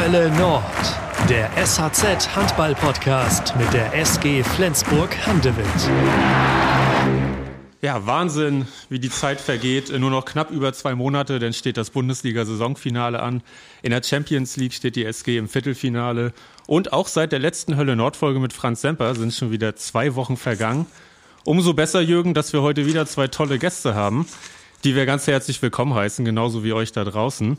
Hölle Nord, der SHZ Handball Podcast mit der SG Flensburg Handewitt. Ja, Wahnsinn, wie die Zeit vergeht. Nur noch knapp über zwei Monate, dann steht das Bundesliga-Saisonfinale an. In der Champions League steht die SG im Viertelfinale. Und auch seit der letzten Hölle Nord-Folge mit Franz Semper sind schon wieder zwei Wochen vergangen. Umso besser, Jürgen, dass wir heute wieder zwei tolle Gäste haben, die wir ganz herzlich willkommen heißen, genauso wie euch da draußen.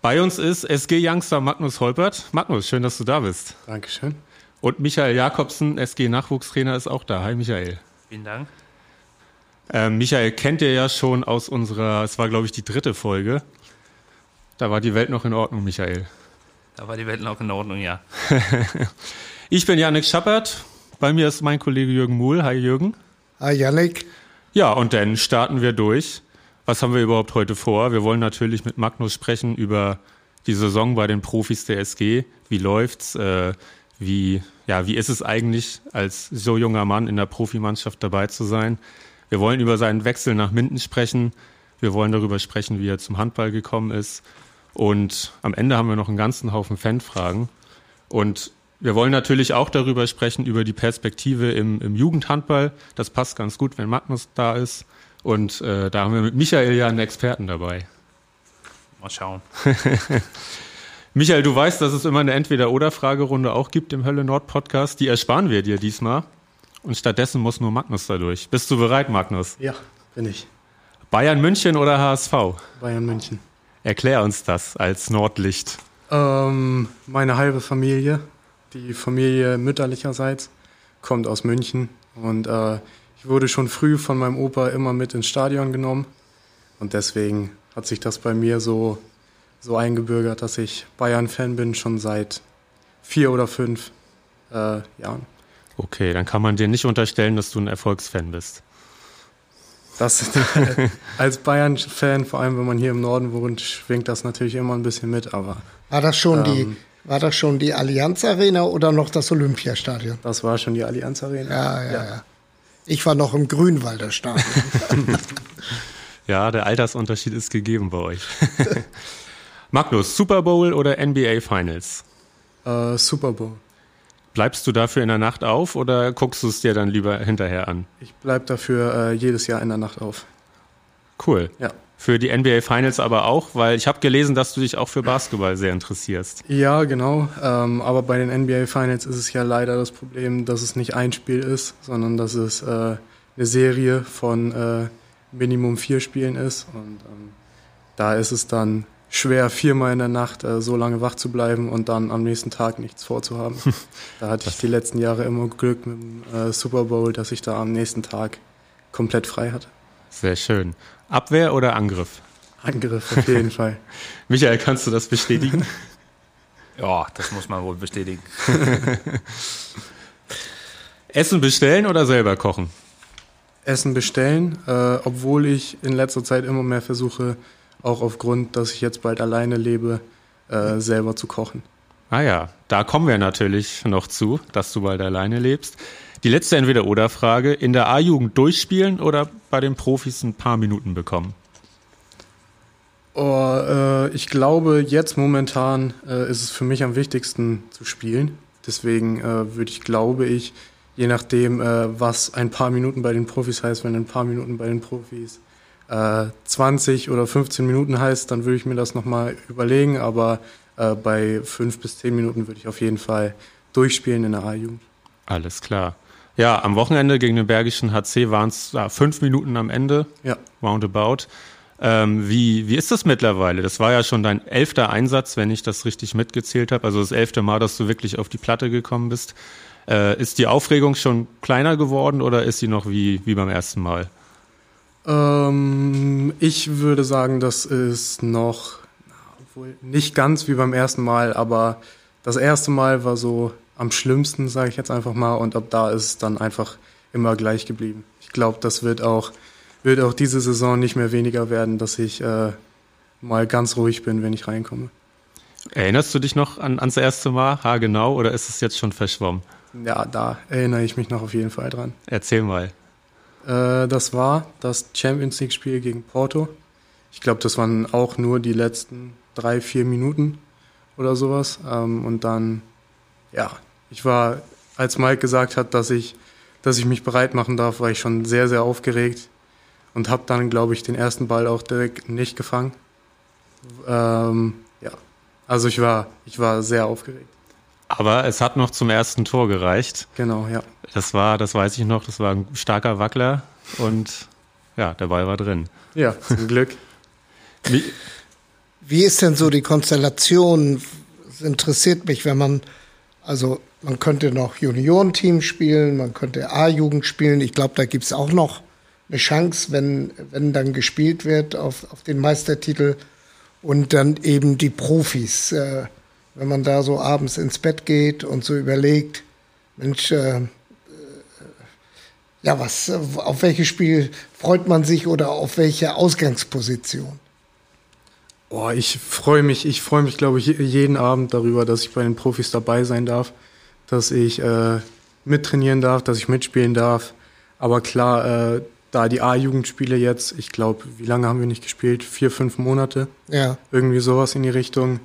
Bei uns ist SG-Youngster Magnus Holpert. Magnus, schön, dass du da bist. Dankeschön. Und Michael Jakobsen, SG-Nachwuchstrainer, ist auch da. Hi, Michael. Vielen Dank. Ähm, Michael kennt ihr ja schon aus unserer, es war glaube ich die dritte Folge. Da war die Welt noch in Ordnung, Michael. Da war die Welt noch in Ordnung, ja. ich bin Janik Schappert. Bei mir ist mein Kollege Jürgen Muhl. Hi Jürgen. Hi Janik. Ja, und dann starten wir durch. Was haben wir überhaupt heute vor? Wir wollen natürlich mit Magnus sprechen über die Saison bei den Profis der SG. Wie läuft's? Äh, wie, ja, wie ist es eigentlich, als so junger Mann in der Profimannschaft dabei zu sein? Wir wollen über seinen Wechsel nach Minden sprechen. Wir wollen darüber sprechen, wie er zum Handball gekommen ist. Und am Ende haben wir noch einen ganzen Haufen Fanfragen. Und wir wollen natürlich auch darüber sprechen, über die Perspektive im, im Jugendhandball. Das passt ganz gut, wenn Magnus da ist. Und äh, da haben wir mit Michael ja einen Experten dabei. Mal schauen. Michael, du weißt, dass es immer eine Entweder-Oder-Fragerunde auch gibt im Hölle Nord Podcast. Die ersparen wir dir diesmal. Und stattdessen muss nur Magnus dadurch. Bist du bereit, Magnus? Ja, bin ich. Bayern München oder HSV? Bayern München. Erklär uns das als Nordlicht. Ähm, meine halbe Familie, die Familie mütterlicherseits, kommt aus München. Und äh, ich wurde schon früh von meinem Opa immer mit ins Stadion genommen. Und deswegen hat sich das bei mir so, so eingebürgert, dass ich Bayern-Fan bin, schon seit vier oder fünf äh, Jahren. Okay, dann kann man dir nicht unterstellen, dass du ein Erfolgsfan bist. Das, als Bayern-Fan, vor allem wenn man hier im Norden wohnt, schwingt das natürlich immer ein bisschen mit, aber. War das schon ähm, die, war das schon die Allianz Arena oder noch das Olympiastadion? Das war schon die Allianz Arena. Ja, ja, ja. ja. Ich war noch im Grünwalder Stadion. ja, der Altersunterschied ist gegeben bei euch. Magnus, Super Bowl oder NBA Finals? Uh, Super Bowl. Bleibst du dafür in der Nacht auf oder guckst du es dir dann lieber hinterher an? Ich bleib dafür äh, jedes Jahr in der Nacht auf. Cool. Ja. Für die NBA Finals aber auch, weil ich habe gelesen, dass du dich auch für Basketball sehr interessierst. Ja, genau. Ähm, aber bei den NBA Finals ist es ja leider das Problem, dass es nicht ein Spiel ist, sondern dass es äh, eine Serie von äh, Minimum vier Spielen ist. Und ähm, da ist es dann schwer, viermal in der Nacht äh, so lange wach zu bleiben und dann am nächsten Tag nichts vorzuhaben. da hatte ich die letzten Jahre immer Glück mit dem äh, Super Bowl, dass ich da am nächsten Tag komplett frei hatte. Sehr schön. Abwehr oder Angriff? Angriff auf jeden Fall. Michael, kannst du das bestätigen? ja, das muss man wohl bestätigen. Essen bestellen oder selber kochen? Essen bestellen, äh, obwohl ich in letzter Zeit immer mehr versuche, auch aufgrund, dass ich jetzt bald alleine lebe, äh, selber zu kochen. Ah ja, da kommen wir natürlich noch zu, dass du bald alleine lebst. Die letzte Entweder-Oder-Frage, in der A-Jugend durchspielen oder bei den Profis ein paar Minuten bekommen? Oh, äh, ich glaube, jetzt momentan äh, ist es für mich am wichtigsten zu spielen. Deswegen äh, würde ich, glaube ich, je nachdem, äh, was ein paar Minuten bei den Profis heißt, wenn ein paar Minuten bei den Profis 20 äh, oder 15 Minuten heißt, dann würde ich mir das nochmal überlegen. Aber äh, bei fünf bis zehn Minuten würde ich auf jeden Fall durchspielen in der A-Jugend. Alles klar. Ja, am Wochenende gegen den Bergischen HC waren es ja, fünf Minuten am Ende. Ja. Roundabout. Ähm, wie, wie ist das mittlerweile? Das war ja schon dein elfter Einsatz, wenn ich das richtig mitgezählt habe. Also das elfte Mal, dass du wirklich auf die Platte gekommen bist. Äh, ist die Aufregung schon kleiner geworden oder ist sie noch wie, wie beim ersten Mal? Ähm, ich würde sagen, das ist noch wohl nicht ganz wie beim ersten Mal, aber das erste Mal war so am schlimmsten, sage ich jetzt einfach mal, und ab da ist es dann einfach immer gleich geblieben. Ich glaube, das wird auch, wird auch diese Saison nicht mehr weniger werden, dass ich äh, mal ganz ruhig bin, wenn ich reinkomme. Erinnerst du dich noch an, ans erste Mal, ha genau, oder ist es jetzt schon verschwommen? Ja, da erinnere ich mich noch auf jeden Fall dran. Erzähl mal. Äh, das war das Champions League-Spiel gegen Porto. Ich glaube, das waren auch nur die letzten drei, vier Minuten. oder sowas. Ähm, und dann, ja, ich war, als Mike gesagt hat, dass ich, dass ich mich bereit machen darf, war ich schon sehr, sehr aufgeregt und habe dann, glaube ich, den ersten Ball auch direkt nicht gefangen. Ähm, ja, also ich war, ich war sehr aufgeregt. Aber es hat noch zum ersten Tor gereicht. Genau, ja. Das war, das weiß ich noch, das war ein starker Wackler und ja, der Ball war drin. Ja, zum Glück. Wie, Wie ist denn so die Konstellation? Es interessiert mich, wenn man, also man könnte noch Juniorenteam spielen, man könnte A-Jugend spielen. Ich glaube, da gibt es auch noch eine Chance, wenn, wenn dann gespielt wird auf, auf den Meistertitel und dann eben die Profis. Äh, wenn man da so abends ins Bett geht und so überlegt, Mensch, äh, äh, ja, was, auf welches Spiel freut man sich oder auf welche Ausgangsposition? Boah, ich freue mich, ich freue mich, glaube ich, jeden Abend darüber, dass ich bei den Profis dabei sein darf, dass ich äh, mittrainieren darf, dass ich mitspielen darf. Aber klar, äh, da die A-Jugendspiele jetzt, ich glaube, wie lange haben wir nicht gespielt? Vier, fünf Monate? Ja. Irgendwie sowas in die Richtung.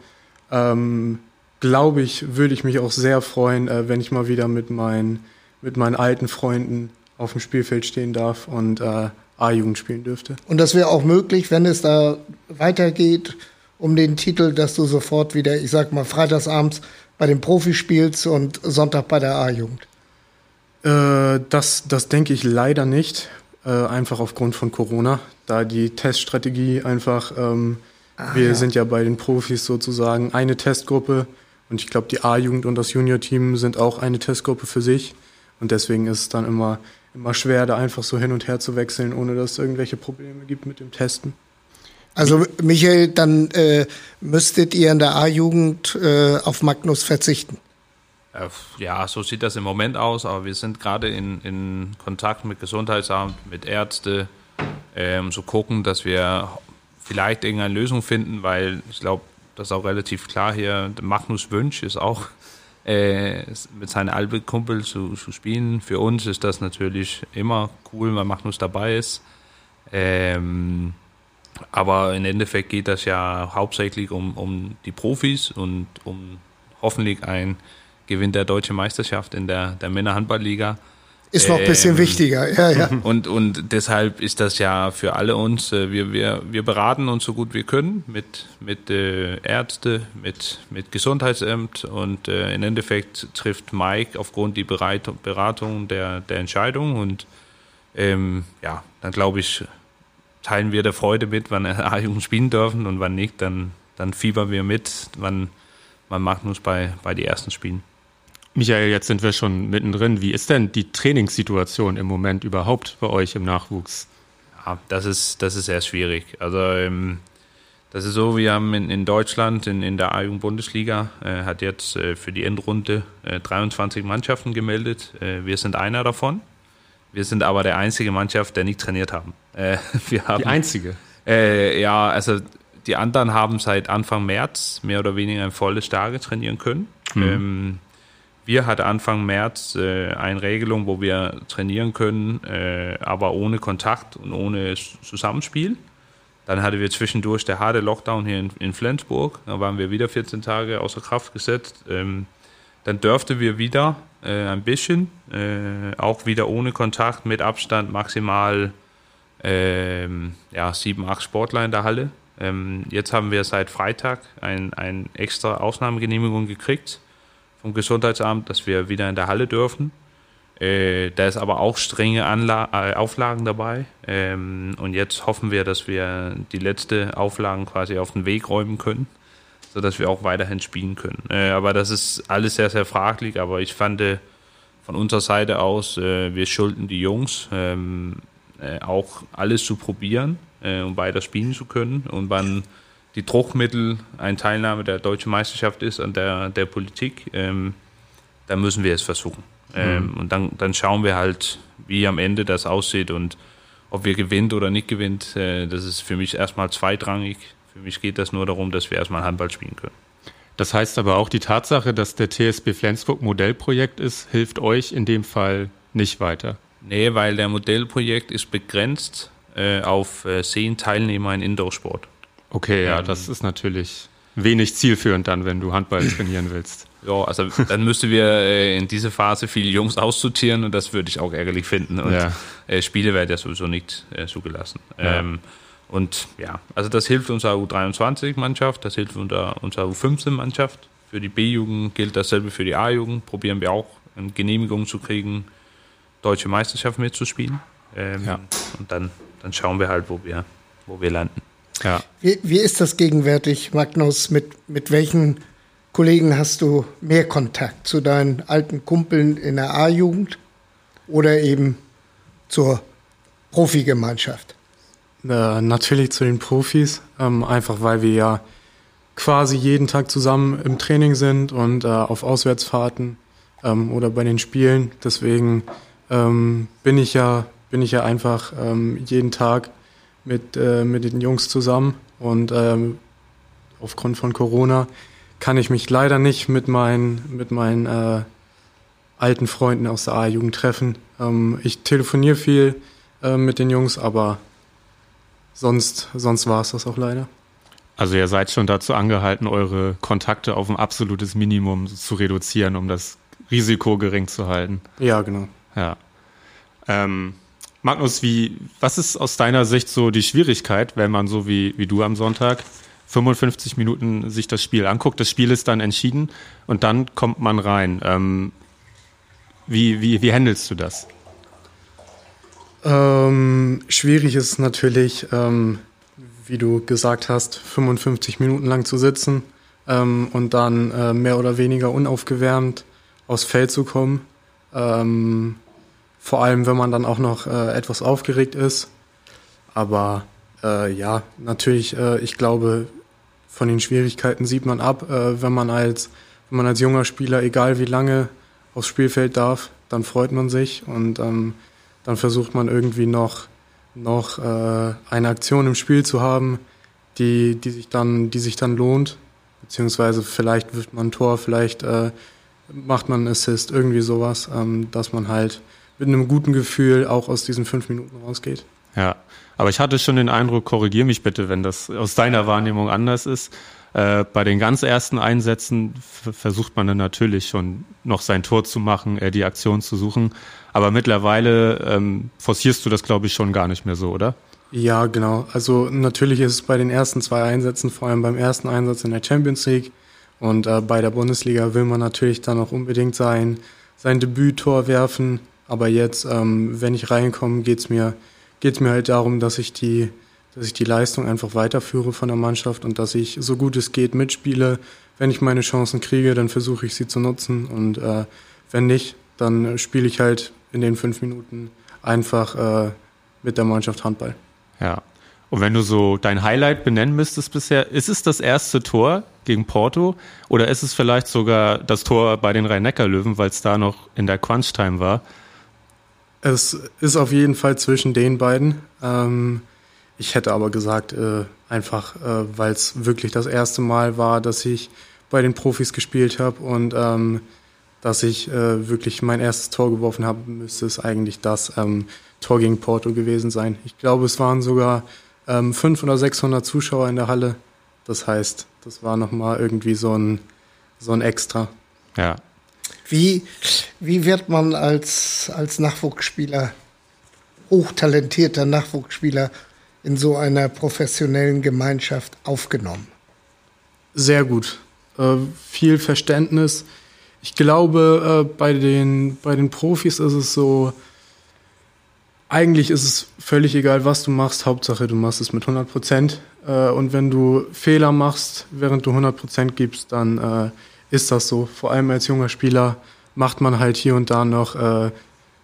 Ähm, glaube ich, würde ich mich auch sehr freuen, äh, wenn ich mal wieder mit meinen, mit meinen alten Freunden auf dem Spielfeld stehen darf und äh, A-Jugend spielen dürfte. Und das wäre auch möglich, wenn es da weitergeht um den Titel, dass du sofort wieder, ich sag mal, freitagsabends bei den Profis spielst und Sonntag bei der A-Jugend. Äh, das, das denke ich leider nicht, äh, einfach aufgrund von Corona, da die Teststrategie einfach, ähm, wir ja. sind ja bei den Profis sozusagen eine Testgruppe und ich glaube, die A-Jugend und das Junior-Team sind auch eine Testgruppe für sich und deswegen ist es dann immer, immer schwer, da einfach so hin und her zu wechseln, ohne dass es irgendwelche Probleme gibt mit dem Testen. Also Michael, dann äh, müsstet ihr in der A-Jugend äh, auf Magnus verzichten. Äh, Ja, so sieht das im Moment aus, aber wir sind gerade in, in Kontakt mit Gesundheitsamt, mit Ärzte, ähm, so gucken, dass wir vielleicht irgendeine Lösung finden, weil ich glaube, das ist auch relativ klar hier. Magnus Wünsch ist auch äh, mit seinen alten Kumpel zu, zu spielen. Für uns ist das natürlich immer cool, weil Magnus dabei ist. Ähm, aber im Endeffekt geht das ja hauptsächlich um, um die Profis und um hoffentlich ein Gewinn der deutschen Meisterschaft in der, der Männerhandballliga. Ist noch ein bisschen Ähm, wichtiger, ja, ja. Und, und deshalb ist das ja für alle uns, äh, wir, wir, wir beraten uns so gut wir können mit, mit äh, Ärzte, mit, mit Gesundheitsamt und äh, im Endeffekt trifft Mike aufgrund die Bereitung, Beratung der, der Entscheidung und ähm, ja, dann glaube ich, teilen wir der Freude mit, wann A-Jugend spielen dürfen und wann nicht, dann, dann fiebern wir mit, wann man Magnus bei, bei die ersten Spielen. Michael, jetzt sind wir schon mittendrin. Wie ist denn die Trainingssituation im Moment überhaupt bei euch im Nachwuchs? Ja, das ist, das ist sehr schwierig. Also ähm, das ist so, wir haben in, in Deutschland, in, in der A-Jugend-Bundesliga, äh, hat jetzt äh, für die Endrunde äh, 23 Mannschaften gemeldet. Äh, wir sind einer davon. Wir sind aber der einzige Mannschaft, der nicht trainiert haben. Äh, wir haben Die einzige. äh, ja, also die anderen haben seit Anfang März mehr oder weniger ein volles Tage trainieren können. Ähm, wir hatten Anfang März äh, eine Regelung, wo wir trainieren können, äh, aber ohne Kontakt und ohne Zusammenspiel. Dann hatten wir zwischendurch der harte Lockdown hier in, in Flensburg. Da waren wir wieder 14 Tage außer Kraft gesetzt. Ähm, dann dürften wir wieder äh, ein bisschen, äh, auch wieder ohne Kontakt, mit Abstand maximal ähm, ja, sieben, acht Sportler in der Halle. Ähm, jetzt haben wir seit Freitag ein, ein extra Ausnahmegenehmigung gekriegt vom Gesundheitsamt, dass wir wieder in der Halle dürfen. Äh, da ist aber auch strenge Anla äh, Auflagen dabei. Ähm, und jetzt hoffen wir, dass wir die letzte Auflagen quasi auf den Weg räumen können, sodass wir auch weiterhin spielen können. Äh, aber das ist alles sehr, sehr fraglich. Aber ich fand äh, von unserer Seite aus, äh, wir schulden die Jungs ähm, äh, auch alles zu probieren, um weiter spielen zu können. Und wann die Druckmittel eine Teilnahme der deutschen Meisterschaft ist an der, der Politik, ähm, dann müssen wir es versuchen. Ähm, und dann, dann schauen wir halt, wie am Ende das aussieht und ob wir gewinnt oder nicht gewinnt. Äh, das ist für mich erstmal zweitrangig. Für mich geht das nur darum, dass wir erstmal Handball spielen können. Das heißt aber auch die Tatsache, dass der TSB Flensburg Modellprojekt ist, hilft euch in dem Fall nicht weiter. Nee, weil der Modellprojekt ist begrenzt äh, auf äh, zehn Teilnehmer in Indoor-Sport. Okay, ja, Ähm, das ist natürlich. wenig zielführend dann, wenn du Handball trainieren willst. Ja, also dann müssten wir äh, in dieser Phase viele Jungs aussortieren und das würde ich auch ärgerlich finden. Und Ja. äh, Spiele werden ja sowieso nicht äh, zugelassen. Ja. Ähm, und ja, also das hilft unserer U23-Mannschaft, das hilft unserer, unserer U15-Mannschaft. Für die B-Jugend gilt dasselbe für die A-Jugend. Probieren wir auch, eine Genehmigung zu kriegen, deutsche Meisterschaft mitzuspielen. Ähm, Ja. Und dann, dann schauen wir halt, wo wir, wo wir landen. Ja. Wie, wie ist das gegenwärtig, Magnus? Mit, mit welchen Kollegen hast du mehr Kontakt? Zu deinen alten Kumpeln in der A-Jugend oder eben zur Profigemeinschaft? Äh, natürlich zu den Profis, ähm, einfach weil wir ja quasi jeden Tag zusammen im Training sind und äh, auf Auswärtsfahrten ähm, oder bei den Spielen. Deswegen ähm, bin ich ja bin ich ja einfach ähm, jeden Tag mit äh, mit den Jungs zusammen und ähm, aufgrund von Corona kann ich mich leider nicht mit meinen mit meinen äh, alten Freunden aus der A-Jugend treffen. Ähm, ich telefoniere viel äh, mit den Jungs, aber sonst, sonst war es das auch leider. Also ihr seid schon dazu angehalten, eure Kontakte auf ein absolutes Minimum zu reduzieren, um das Risiko gering zu halten. Ja, genau. Ja. Ähm, Magnus, wie, was ist aus deiner Sicht so die Schwierigkeit, wenn man so wie, wie du am Sonntag 55 Minuten sich das Spiel anguckt, das Spiel ist dann entschieden und dann kommt man rein. Ähm, wie, wie, wie handelst du das? Ähm, schwierig ist natürlich, ähm, wie du gesagt hast, 55 Minuten lang zu sitzen ähm, und dann äh, mehr oder weniger unaufgewärmt aufs Feld zu kommen. Ähm, vor allem, wenn man dann auch noch äh, etwas aufgeregt ist. Aber äh, ja, natürlich, äh, ich glaube, von den Schwierigkeiten sieht man ab, äh, wenn man als wenn man als junger Spieler, egal wie lange, aufs Spielfeld darf, dann freut man sich und ähm, dann versucht man irgendwie noch noch äh, eine Aktion im Spiel zu haben, die die sich dann die sich dann lohnt, beziehungsweise vielleicht wirft man ein Tor, vielleicht äh, macht man einen Assist, irgendwie sowas, ähm, dass man halt mit einem guten Gefühl auch aus diesen fünf Minuten rausgeht. Ja, aber ich hatte schon den Eindruck, korrigier mich bitte, wenn das aus deiner Wahrnehmung anders ist. Äh, bei den ganz ersten Einsätzen versucht man dann natürlich schon noch sein Tor zu machen, äh, die Aktion zu suchen. Aber mittlerweile ähm, forcierst du das, glaube ich, schon gar nicht mehr so, oder? Ja, genau. Also natürlich ist es bei den ersten zwei Einsätzen, vor allem beim ersten Einsatz in der Champions League und äh, bei der Bundesliga will man natürlich dann auch unbedingt sein, sein Debüttor werfen. Aber jetzt, ähm, wenn ich reinkomme, geht's mir, geht's mir halt darum, dass ich die, dass ich die Leistung einfach weiterführe von der Mannschaft und dass ich so gut es geht mitspiele. Wenn ich meine Chancen kriege, dann versuche ich sie zu nutzen und äh, wenn nicht, dann spiele ich halt in den fünf Minuten einfach äh, mit der Mannschaft Handball. Ja. Und wenn du so dein Highlight benennen müsstest bisher, ist es das erste Tor gegen Porto oder ist es vielleicht sogar das Tor bei den Rhein-Neckar-Löwen, weil es da noch in der Crunch-Time war? Es ist auf jeden Fall zwischen den beiden. Ähm, ich hätte aber gesagt, äh, einfach, äh, weil es wirklich das erste Mal war, dass ich bei den Profis gespielt habe und ähm, dass ich äh, wirklich mein erstes Tor geworfen habe, müsste es eigentlich das ähm, Tor gegen Porto gewesen sein. Ich glaube, es waren sogar ähm, 500 oder 600 Zuschauer in der Halle. Das heißt, das war nochmal irgendwie so ein, so ein Extra. Ja. Wie, wie wird man als, als Nachwuchsspieler, hochtalentierter Nachwuchsspieler in so einer professionellen Gemeinschaft aufgenommen? Sehr gut. Äh, viel Verständnis. Ich glaube, äh, bei, den, bei den Profis ist es so, eigentlich ist es völlig egal, was du machst. Hauptsache, du machst es mit 100 Prozent. Äh, und wenn du Fehler machst, während du 100 Prozent gibst, dann äh, ist das so. Vor allem als junger Spieler macht man halt hier und da noch äh,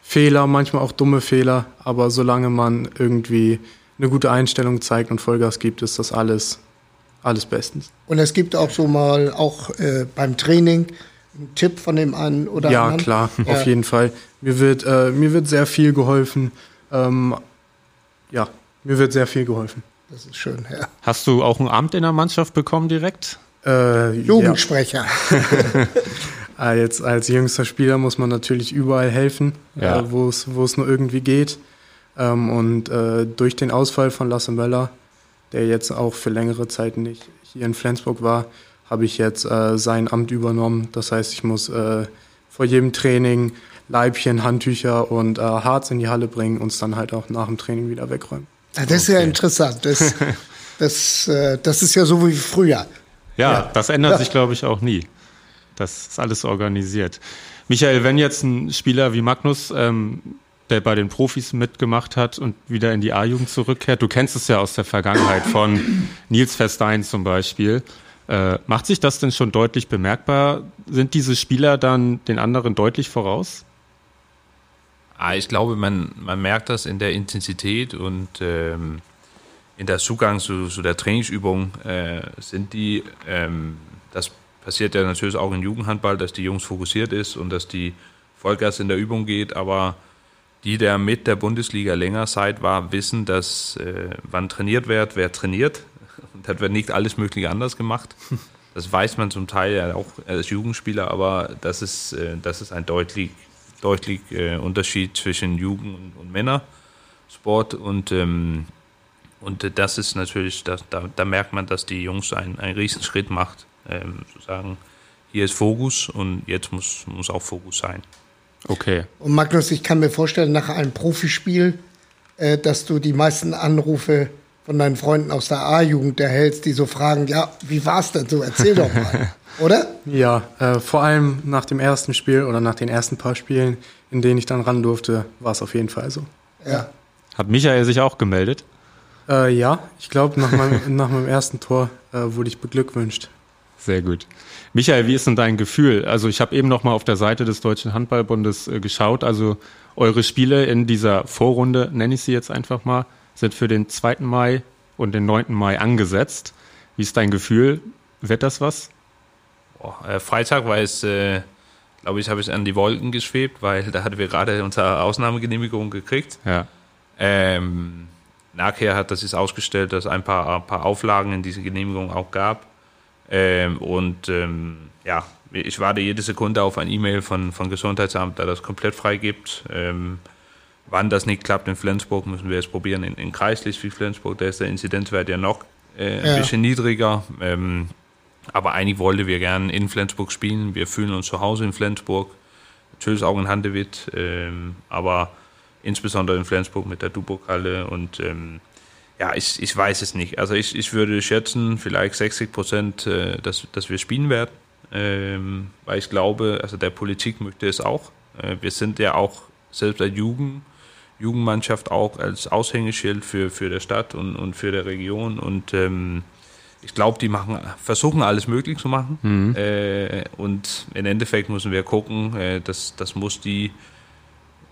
Fehler, manchmal auch dumme Fehler. Aber solange man irgendwie eine gute Einstellung zeigt und Vollgas gibt, ist das alles, alles bestens. Und es gibt auch so mal, auch äh, beim Training, einen Tipp von dem einen oder ja, anderen. klar, Ja. auf jeden Fall. Mir wird, äh, mir wird sehr viel geholfen. Ähm, ja, mir wird sehr viel geholfen. Das ist schön, ja. Hast du auch ein Amt in der Mannschaft bekommen direkt? Äh, ja. Jugendsprecher. Äh, Jetzt als jüngster Spieler muss man natürlich überall helfen, Ja. äh, wo es wo es nur irgendwie geht. Ähm, und äh, durch den Ausfall von Lasse Möller, der jetzt auch für längere Zeit nicht hier in Flensburg war, habe ich jetzt äh, sein Amt übernommen. Das heißt, ich muss äh, vor jedem Training Leibchen, Handtücher und äh, Harz in die Halle bringen und es dann halt auch nach dem Training wieder wegräumen. Ja, das ist ja interessant. Das, das, äh, das ist ja so wie früher. Ja, ja. das ändert ja. sich, glaube ich, auch nie. Das ist alles organisiert. Michael, wenn jetzt ein Spieler wie Magnus, ähm, der bei den Profis mitgemacht hat und wieder in die A-Jugend zurückkehrt, du kennst es ja aus der Vergangenheit von Nils Verstein zum Beispiel. Äh, macht sich das denn schon deutlich bemerkbar? Sind diese Spieler dann den anderen deutlich voraus? Ah, ich glaube, man, man merkt das in der Intensität und ähm, in der Zugang zu, zu der Trainingsübung äh, sind die, ähm, das passiert ja natürlich auch im Jugendhandball, dass die Jungs fokussiert ist und dass die Vollgas in der Übung geht, aber die, der mit der Bundesliga länger Zeit war, wissen, dass äh, wann trainiert wird, wer trainiert. Und das wird nicht alles Mögliche anders gemacht. Das weiß man zum Teil ja auch als Jugendspieler, aber das ist, äh, das ist ein deutlich deutlich äh, Unterschied zwischen Jugend- und, und Männersport und ähm, und das ist natürlich, das, da, da merkt man, dass die Jungs einen, einen riesen Schritt macht, ähm, zu sagen, hier ist Fokus und jetzt muss, muss auch Fokus sein. Okay. Und Magnus, ich kann mir vorstellen, nach einem Profispiel, äh, dass du die meisten Anrufe von deinen Freunden aus der A-Jugend erhältst, die so fragen, ja, wie war es denn so? Erzähl doch mal. oder? Ja, äh, vor allem nach dem ersten Spiel oder nach den ersten paar Spielen, in denen ich dann ran durfte, war es auf jeden Fall so. Ja. Hat Michael sich auch gemeldet? Äh, ja, ich glaube, nach, meinem, nach meinem ersten Tor äh, wurde ich beglückwünscht. Sehr gut. Michael, wie ist denn dein Gefühl? Also ich habe eben noch mal auf der Seite des Deutschen Handballbundes äh, geschaut. Also eure Spiele in dieser Vorrunde, nenne ich sie jetzt einfach mal, sind für den 2. Mai und den 9. Mai angesetzt. Wie ist dein Gefühl? Wird das was? Boah, äh, Freitag war es, äh, glaube ich, habe ich an die Wolken geschwebt, weil da hatten wir gerade unsere Ausnahmegenehmigung gekriegt. Ja. Ähm, nachher hat das ist ausgestellt, dass es ein paar, ein paar Auflagen in diese Genehmigung auch gab. Ähm, und ähm, ja, ich warte jede Sekunde auf ein E-Mail von, von Gesundheitsamt, da das komplett frei gibt. Ähm, wann das nicht klappt in Flensburg, müssen wir es probieren. In, in Kreislich wie Flensburg, da ist der Inzidenzwert ja noch äh, ein ja. bisschen niedriger. Ähm, aber eigentlich wollten wir gerne in Flensburg spielen. Wir fühlen uns zu Hause in Flensburg. Natürlich auch in Handewitt, ähm, aber insbesondere in Flensburg mit der Duburg-Halle. Und ähm, ja, ich, ich weiß es nicht. Also ich, ich würde schätzen, vielleicht 60 Prozent, äh, dass, dass wir spielen werden. Ähm, weil ich glaube, also der Politik möchte es auch. Äh, wir sind ja auch selbst als Jugend, Jugendmannschaft auch als Aushängeschild für, für der Stadt und, und für der Region. Und ähm, ich glaube, die machen, versuchen alles möglich zu machen. Mhm. Äh, und im Endeffekt müssen wir gucken, äh, dass das muss die,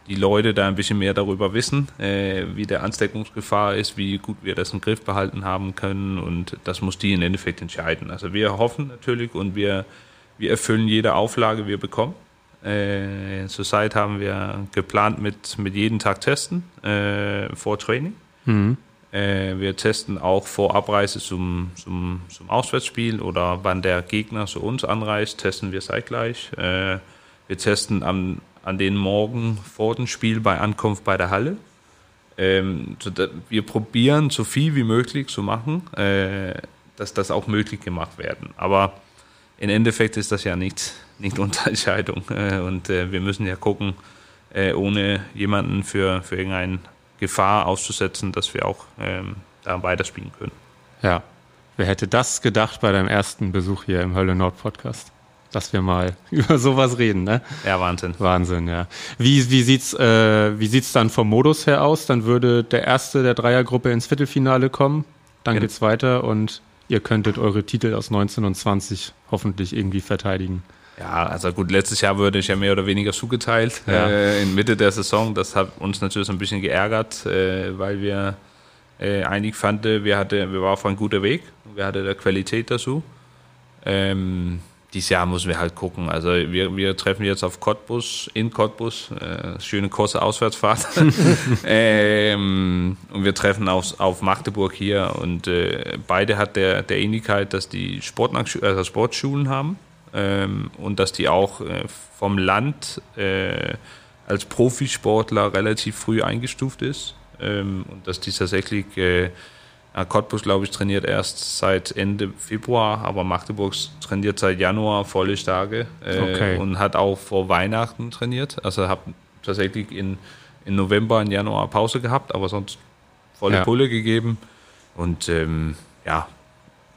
die Leute da ein bisschen mehr darüber wissen, äh, wie der Ansteckungsgefahr ist, wie gut wir das im Griff behalten haben können. Und das muss die im Endeffekt entscheiden. Also wir hoffen natürlich und wir, wir erfüllen jede Auflage, wir bekommen. Äh, zurzeit haben wir geplant mit, mit jeden Tag testen äh, vor Training. Mhm. Äh, wir testen auch vor Abreise zum, zum, zum Auswärtsspiel oder wann der Gegner zu uns anreist, testen wir zeitgleich. Äh, wir testen an, an den Morgen vor dem Spiel bei Ankunft bei der Halle. Ähm, wir probieren so viel wie möglich zu machen, äh, dass das auch möglich gemacht werden. Aber im Endeffekt ist das ja nicht, nicht unsere Entscheidung. und wir müssen ja gucken, ohne jemanden für, für irgendeinen Gefahr auszusetzen, dass wir auch ähm, da weiterspielen können. Ja, wer hätte das gedacht bei deinem ersten Besuch hier im Hölle Nord Podcast? Dass wir mal über sowas reden, ne? Ja, Wahnsinn. Wahnsinn, ja. Wie, wie sieht's, äh, wie sieht's dann vom Modus her aus? Dann würde der erste der Dreiergruppe ins Viertelfinale kommen, dann genau. geht's weiter und ihr könntet eure Titel aus 19 und 20 hoffentlich irgendwie verteidigen. Ja, also gut, letztes Jahr wurde ich ja mehr oder weniger zugeteilt ja. äh, in Mitte der Saison. Das hat uns natürlich ein bisschen geärgert, äh, weil wir äh, eigentlich fanden, wir, hatte, wir waren auf einem guten Weg. Wir hatten da Qualität dazu. Ähm, dieses Jahr müssen wir halt gucken. Also wir, wir treffen jetzt auf Cottbus, in Cottbus, äh, schöne kurze Auswärtsfahrt. ähm, und wir treffen auf, auf Magdeburg hier und äh, beide hat der, der Ähnlichkeit, dass die also Sportschulen haben ähm, und dass die auch äh, vom Land äh, als Profisportler relativ früh eingestuft ist ähm, und dass die tatsächlich äh, Cottbus, glaube ich, trainiert erst seit Ende Februar, aber Magdeburg trainiert seit Januar volle Tage äh, okay. und hat auch vor Weihnachten trainiert. Also habe tatsächlich in, in November, in Januar Pause gehabt, aber sonst volle ja. Pulle gegeben. Und ähm, ja,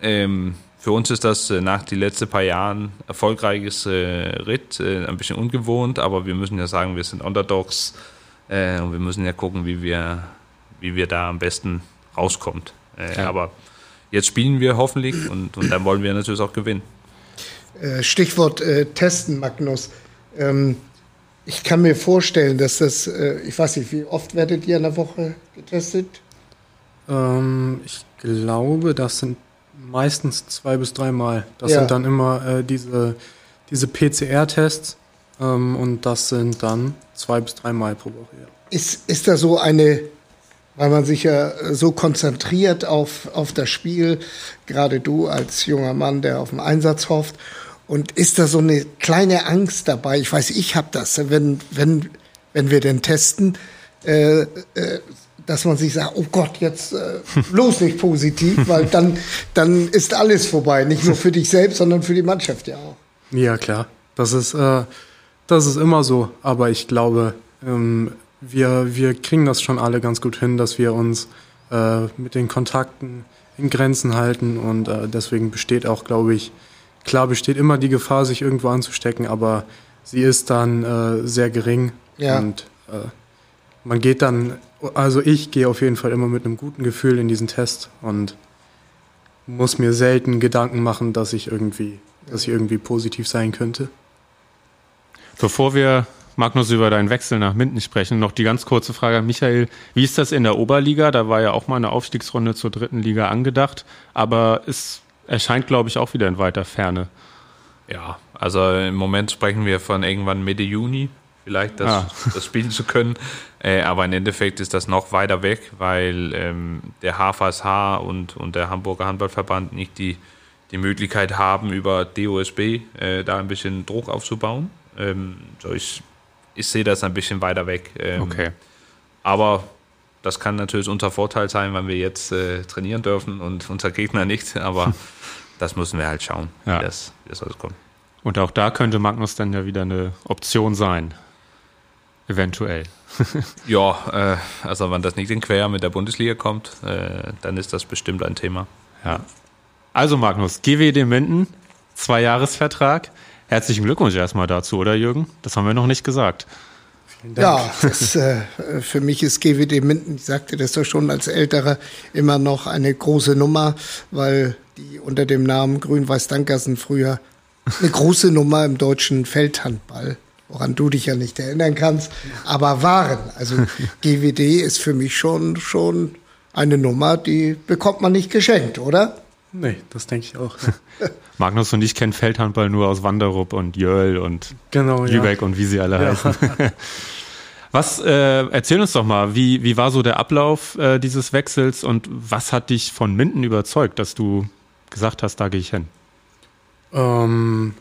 ähm, für uns ist das äh, nach den letzten paar Jahren erfolgreiches äh, Ritt, äh, ein bisschen ungewohnt, aber wir müssen ja sagen, wir sind Underdogs äh, und wir müssen ja gucken, wie wir, wie wir da am besten rauskommt. Äh, ja. Aber jetzt spielen wir hoffentlich und, und dann wollen wir natürlich auch gewinnen. Äh, Stichwort Testen, Magnus. Ähm, ich kann mir vorstellen, dass das, ich weiß nicht, wie oft werdet ihr in der Woche getestet? Ähm, ich glaube, das sind meistens zwei bis dreimal. Das ja. sind dann immer äh, diese, diese PCR-Tests ähm, und das sind dann zwei bis dreimal pro Woche. Ja. Ist, ist da so eine, weil man sich ja so konzentriert auf, auf das Spiel, gerade du als junger Mann, der auf den Einsatz hofft, und ist da so eine kleine Angst dabei? Ich weiß, ich habe das, wenn, wenn, wenn wir den testen, äh, äh, dass man sich sagt, oh Gott, jetzt äh, bloß nicht positiv, weil dann, dann ist alles vorbei. Nicht nur für dich selbst, sondern für die Mannschaft ja auch. Ja, klar. Das ist, äh, das ist immer so. Aber ich glaube, ähm, wir, wir kriegen das schon alle ganz gut hin, dass wir uns äh, mit den Kontakten in Grenzen halten. Und äh, deswegen besteht auch, glaube ich, klar besteht immer die Gefahr, sich irgendwo anzustecken, aber sie ist dann äh, sehr gering. Ja. Und äh, man geht dann also ich gehe auf jeden Fall immer mit einem guten Gefühl in diesen Test und muss mir selten Gedanken machen, dass ich irgendwie, dass ich irgendwie positiv sein könnte. Bevor wir Magnus über deinen Wechsel nach Minden sprechen, noch die ganz kurze Frage an Michael. Wie ist das in der Oberliga? Da war ja auch mal eine Aufstiegsrunde zur dritten Liga angedacht, aber es erscheint, glaube ich, auch wieder in weiter Ferne. Ja, also im Moment sprechen wir von irgendwann Mitte Juni vielleicht das, ah. das spielen zu können. Äh, aber im Endeffekt ist das noch weiter weg, weil ähm, der HVSH und, und der Hamburger Handballverband nicht die, die Möglichkeit haben, über DOSB äh, da ein bisschen Druck aufzubauen. Ähm, so ich, ich sehe das ein bisschen weiter weg. Ähm, okay. Aber das kann natürlich unser Vorteil sein, wenn wir jetzt äh, trainieren dürfen und unser Gegner nicht. Aber das müssen wir halt schauen, ja. wie, das, wie das alles kommt. Und auch da könnte Magnus dann ja wieder eine Option sein. Eventuell. ja, äh, also wenn das nicht in Quer mit der Bundesliga kommt, äh, dann ist das bestimmt ein Thema. Ja. Also Magnus, GWD Minden, Zwei-Jahres-Vertrag. Herzlichen Glückwunsch erstmal dazu, oder Jürgen? Das haben wir noch nicht gesagt. Ja, das, äh, für mich ist GWD Minden, ich sagte das doch schon als Älterer, immer noch eine große Nummer, weil die unter dem Namen Grün-Weiß-Dankersen früher eine große Nummer im deutschen Feldhandball woran du dich ja nicht erinnern kannst, aber waren. Also GWD ist für mich schon, schon eine Nummer, die bekommt man nicht geschenkt, oder? Nee, das denke ich auch. Magnus und ich kennen Feldhandball nur aus Wanderup und Jöll und genau, Lübeck ja. und wie sie alle ja. heißen. Was, äh, erzähl uns doch mal, wie, wie war so der Ablauf äh, dieses Wechsels und was hat dich von Minden überzeugt, dass du gesagt hast, da gehe ich hin? Ähm,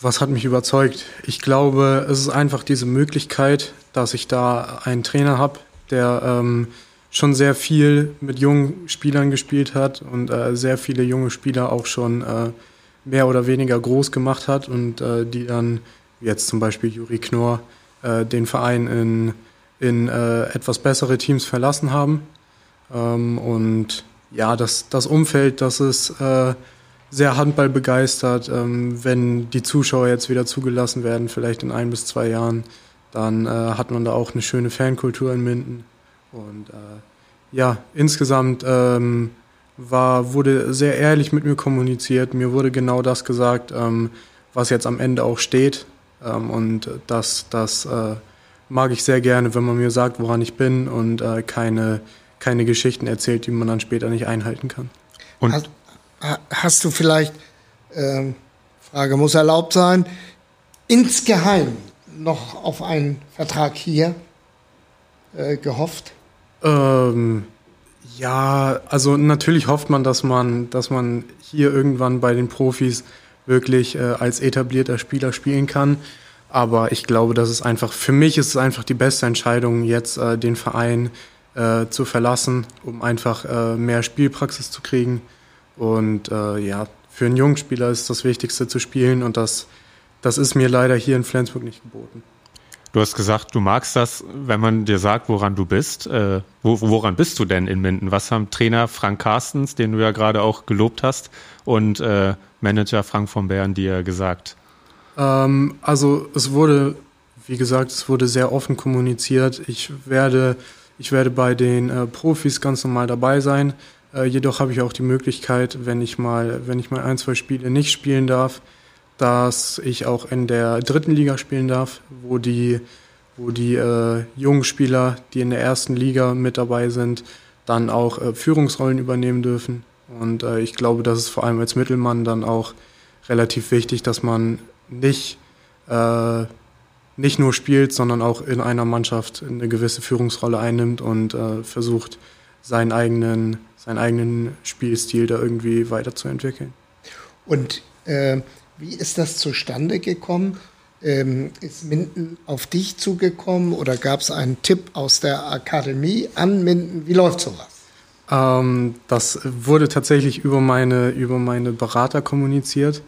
was hat mich überzeugt? Ich glaube, es ist einfach diese Möglichkeit, dass ich da einen Trainer habe, der ähm, schon sehr viel mit jungen Spielern gespielt hat und äh, sehr viele junge Spieler auch schon äh, mehr oder weniger groß gemacht hat und äh, die dann, wie jetzt zum Beispiel Juri Knorr, äh, den Verein in, in äh, etwas bessere Teams verlassen haben. Ähm, und ja, das, das Umfeld, das ist äh, sehr Handball begeistert. Ähm, wenn die Zuschauer jetzt wieder zugelassen werden, vielleicht in ein bis zwei Jahren, dann hat man da auch eine schöne Fankultur in Minden. Und äh, ja, insgesamt ähm, war, wurde sehr ehrlich mit mir kommuniziert. Mir wurde genau das gesagt, ähm, was jetzt am Ende auch steht. Ähm, und das, das äh, mag ich sehr gerne, wenn man mir sagt, woran ich bin und äh, keine, keine Geschichten erzählt, die man dann später nicht einhalten kann. Und hast, hast du vielleicht, äh, Frage muss erlaubt sein, insgeheim noch auf einen Vertrag hier äh, gehofft? Ähm, ja, also natürlich hofft man, dass man, dass man hier irgendwann bei den Profis wirklich äh, als etablierter Spieler spielen kann. Aber ich glaube, das ist einfach, für mich ist es einfach die beste Entscheidung, jetzt äh, den Verein äh, zu verlassen, um einfach äh, mehr Spielpraxis zu kriegen. Und äh, ja, für einen jungen Spieler ist das Wichtigste zu spielen und das, das ist mir leider hier in Flensburg nicht geboten. Du hast gesagt, du magst das, wenn man dir sagt, woran du bist. Äh, wo, woran bist du denn in Minden? Was haben Trainer Frank Carstens, den du ja gerade auch gelobt hast, und äh, Manager Frank von Bern dir gesagt? Ähm, also es wurde, wie gesagt, es wurde sehr offen kommuniziert. Ich werde, ich werde bei den äh, Profis ganz normal dabei sein. Äh, jedoch habe ich auch die Möglichkeit, wenn ich mal, wenn ich mal ein, zwei Spiele nicht spielen darf, dass ich auch in der dritten Liga spielen darf, wo die, wo die äh, jungen Spieler, die in der ersten Liga mit dabei sind, dann auch äh, Führungsrollen übernehmen dürfen. Und äh, ich glaube, das ist vor allem als Mittelmann dann auch relativ wichtig, dass man nicht, äh, nicht nur spielt, sondern auch in einer Mannschaft eine gewisse Führungsrolle einnimmt und äh, versucht, seinen eigenen, seinen eigenen Spielstil da irgendwie weiterzuentwickeln. Und äh, wie ist das zustande gekommen? Ähm, ist Minden auf dich zugekommen oder gab es einen Tipp aus der Akademie an Minden? Wie läuft sowas? Ähm, das wurde tatsächlich über meine, über meine Berater kommuniziert.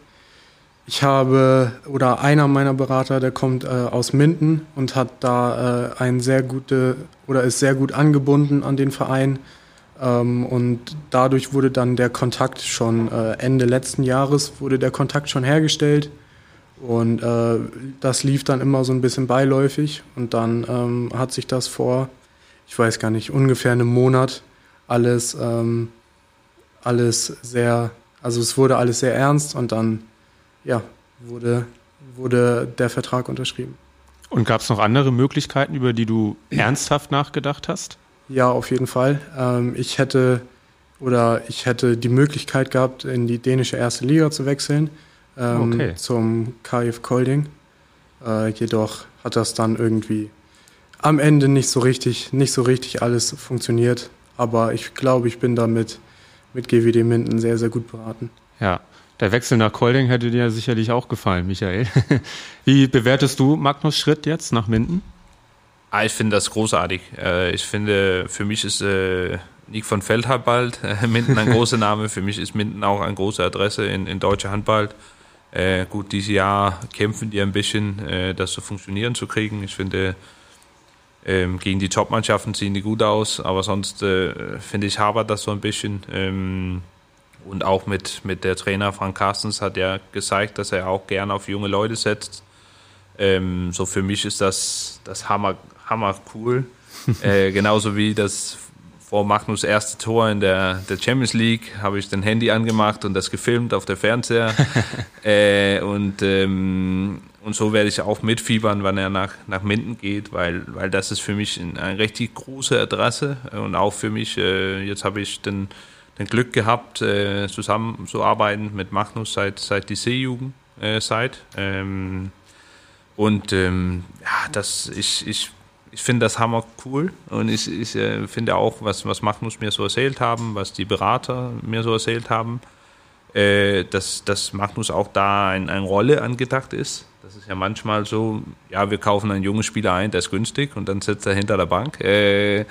Ich habe, oder einer meiner Berater, der kommt äh, aus Minden und hat da äh, ein sehr gute, oder ist sehr gut angebunden an den Verein. Ähm, und dadurch wurde dann der Kontakt schon äh, Ende letzten Jahres wurde der Kontakt schon hergestellt. Und äh, das lief dann immer so ein bisschen beiläufig. Und dann ähm, hat sich das vor, ich weiß gar nicht, ungefähr einem Monat alles, ähm, alles sehr, also es wurde alles sehr ernst und dann, ja, wurde, wurde der Vertrag unterschrieben. Und gab es noch andere Möglichkeiten, über die du ernsthaft nachgedacht hast? Ja, auf jeden Fall. Ähm, ich hätte oder ich hätte die Möglichkeit gehabt, in die dänische erste Liga zu wechseln ähm, okay. zum KF Kolding. Äh, jedoch hat das dann irgendwie am Ende nicht so richtig, nicht so richtig alles funktioniert. Aber ich glaube, ich bin damit mit GWD Minden sehr, sehr gut beraten. Ja, der Wechsel nach Kolding hätte dir sicherlich auch gefallen, Michael. Wie bewertest du Magnus Schritt jetzt nach Minden? Ah, ich finde das großartig. Äh, ich finde, für mich ist äh, Nick von Feldhandball äh, Minden ein großer Name. Für mich ist Minden auch eine große Adresse in, in deutscher Handball. Äh, gut, dieses Jahr kämpfen die ein bisschen, äh, das zu funktionieren zu kriegen. Ich finde, ähm, gegen die Top-Mannschaften sehen die gut aus, aber sonst äh, finde ich Harvard das so ein bisschen. Ähm, und auch mit, mit der Trainer Frank Carstens hat er gezeigt, dass er auch gerne auf junge Leute setzt. Ähm, so für mich ist das, das Hammer, hammer cool. äh, genauso wie das vor Magnus erste Tor in der, der Champions League habe ich den Handy angemacht und das gefilmt auf der Fernseher. äh, und, ähm, und so werde ich auch mitfiebern, wann er nach, nach Minden geht, weil, weil das ist für mich eine richtig große Adresse und auch für mich, äh, jetzt habe ich den, den Glück gehabt, äh, zusammenzuarbeiten mit Magnus seit, seit die C-Jugend äh. Ähm, und ähm, ja, das, ich, ich ich finde das hammer cool und ich, ich äh, finde auch, was, was Magnus mir so erzählt haben, was die Berater mir so erzählt haben, äh, dass, dass Magnus auch da ein, eine Rolle angedacht ist. Das ist ja manchmal so, ja, wir kaufen einen jungen Spieler ein, der ist günstig und dann sitzt er hinter der Bank. Äh,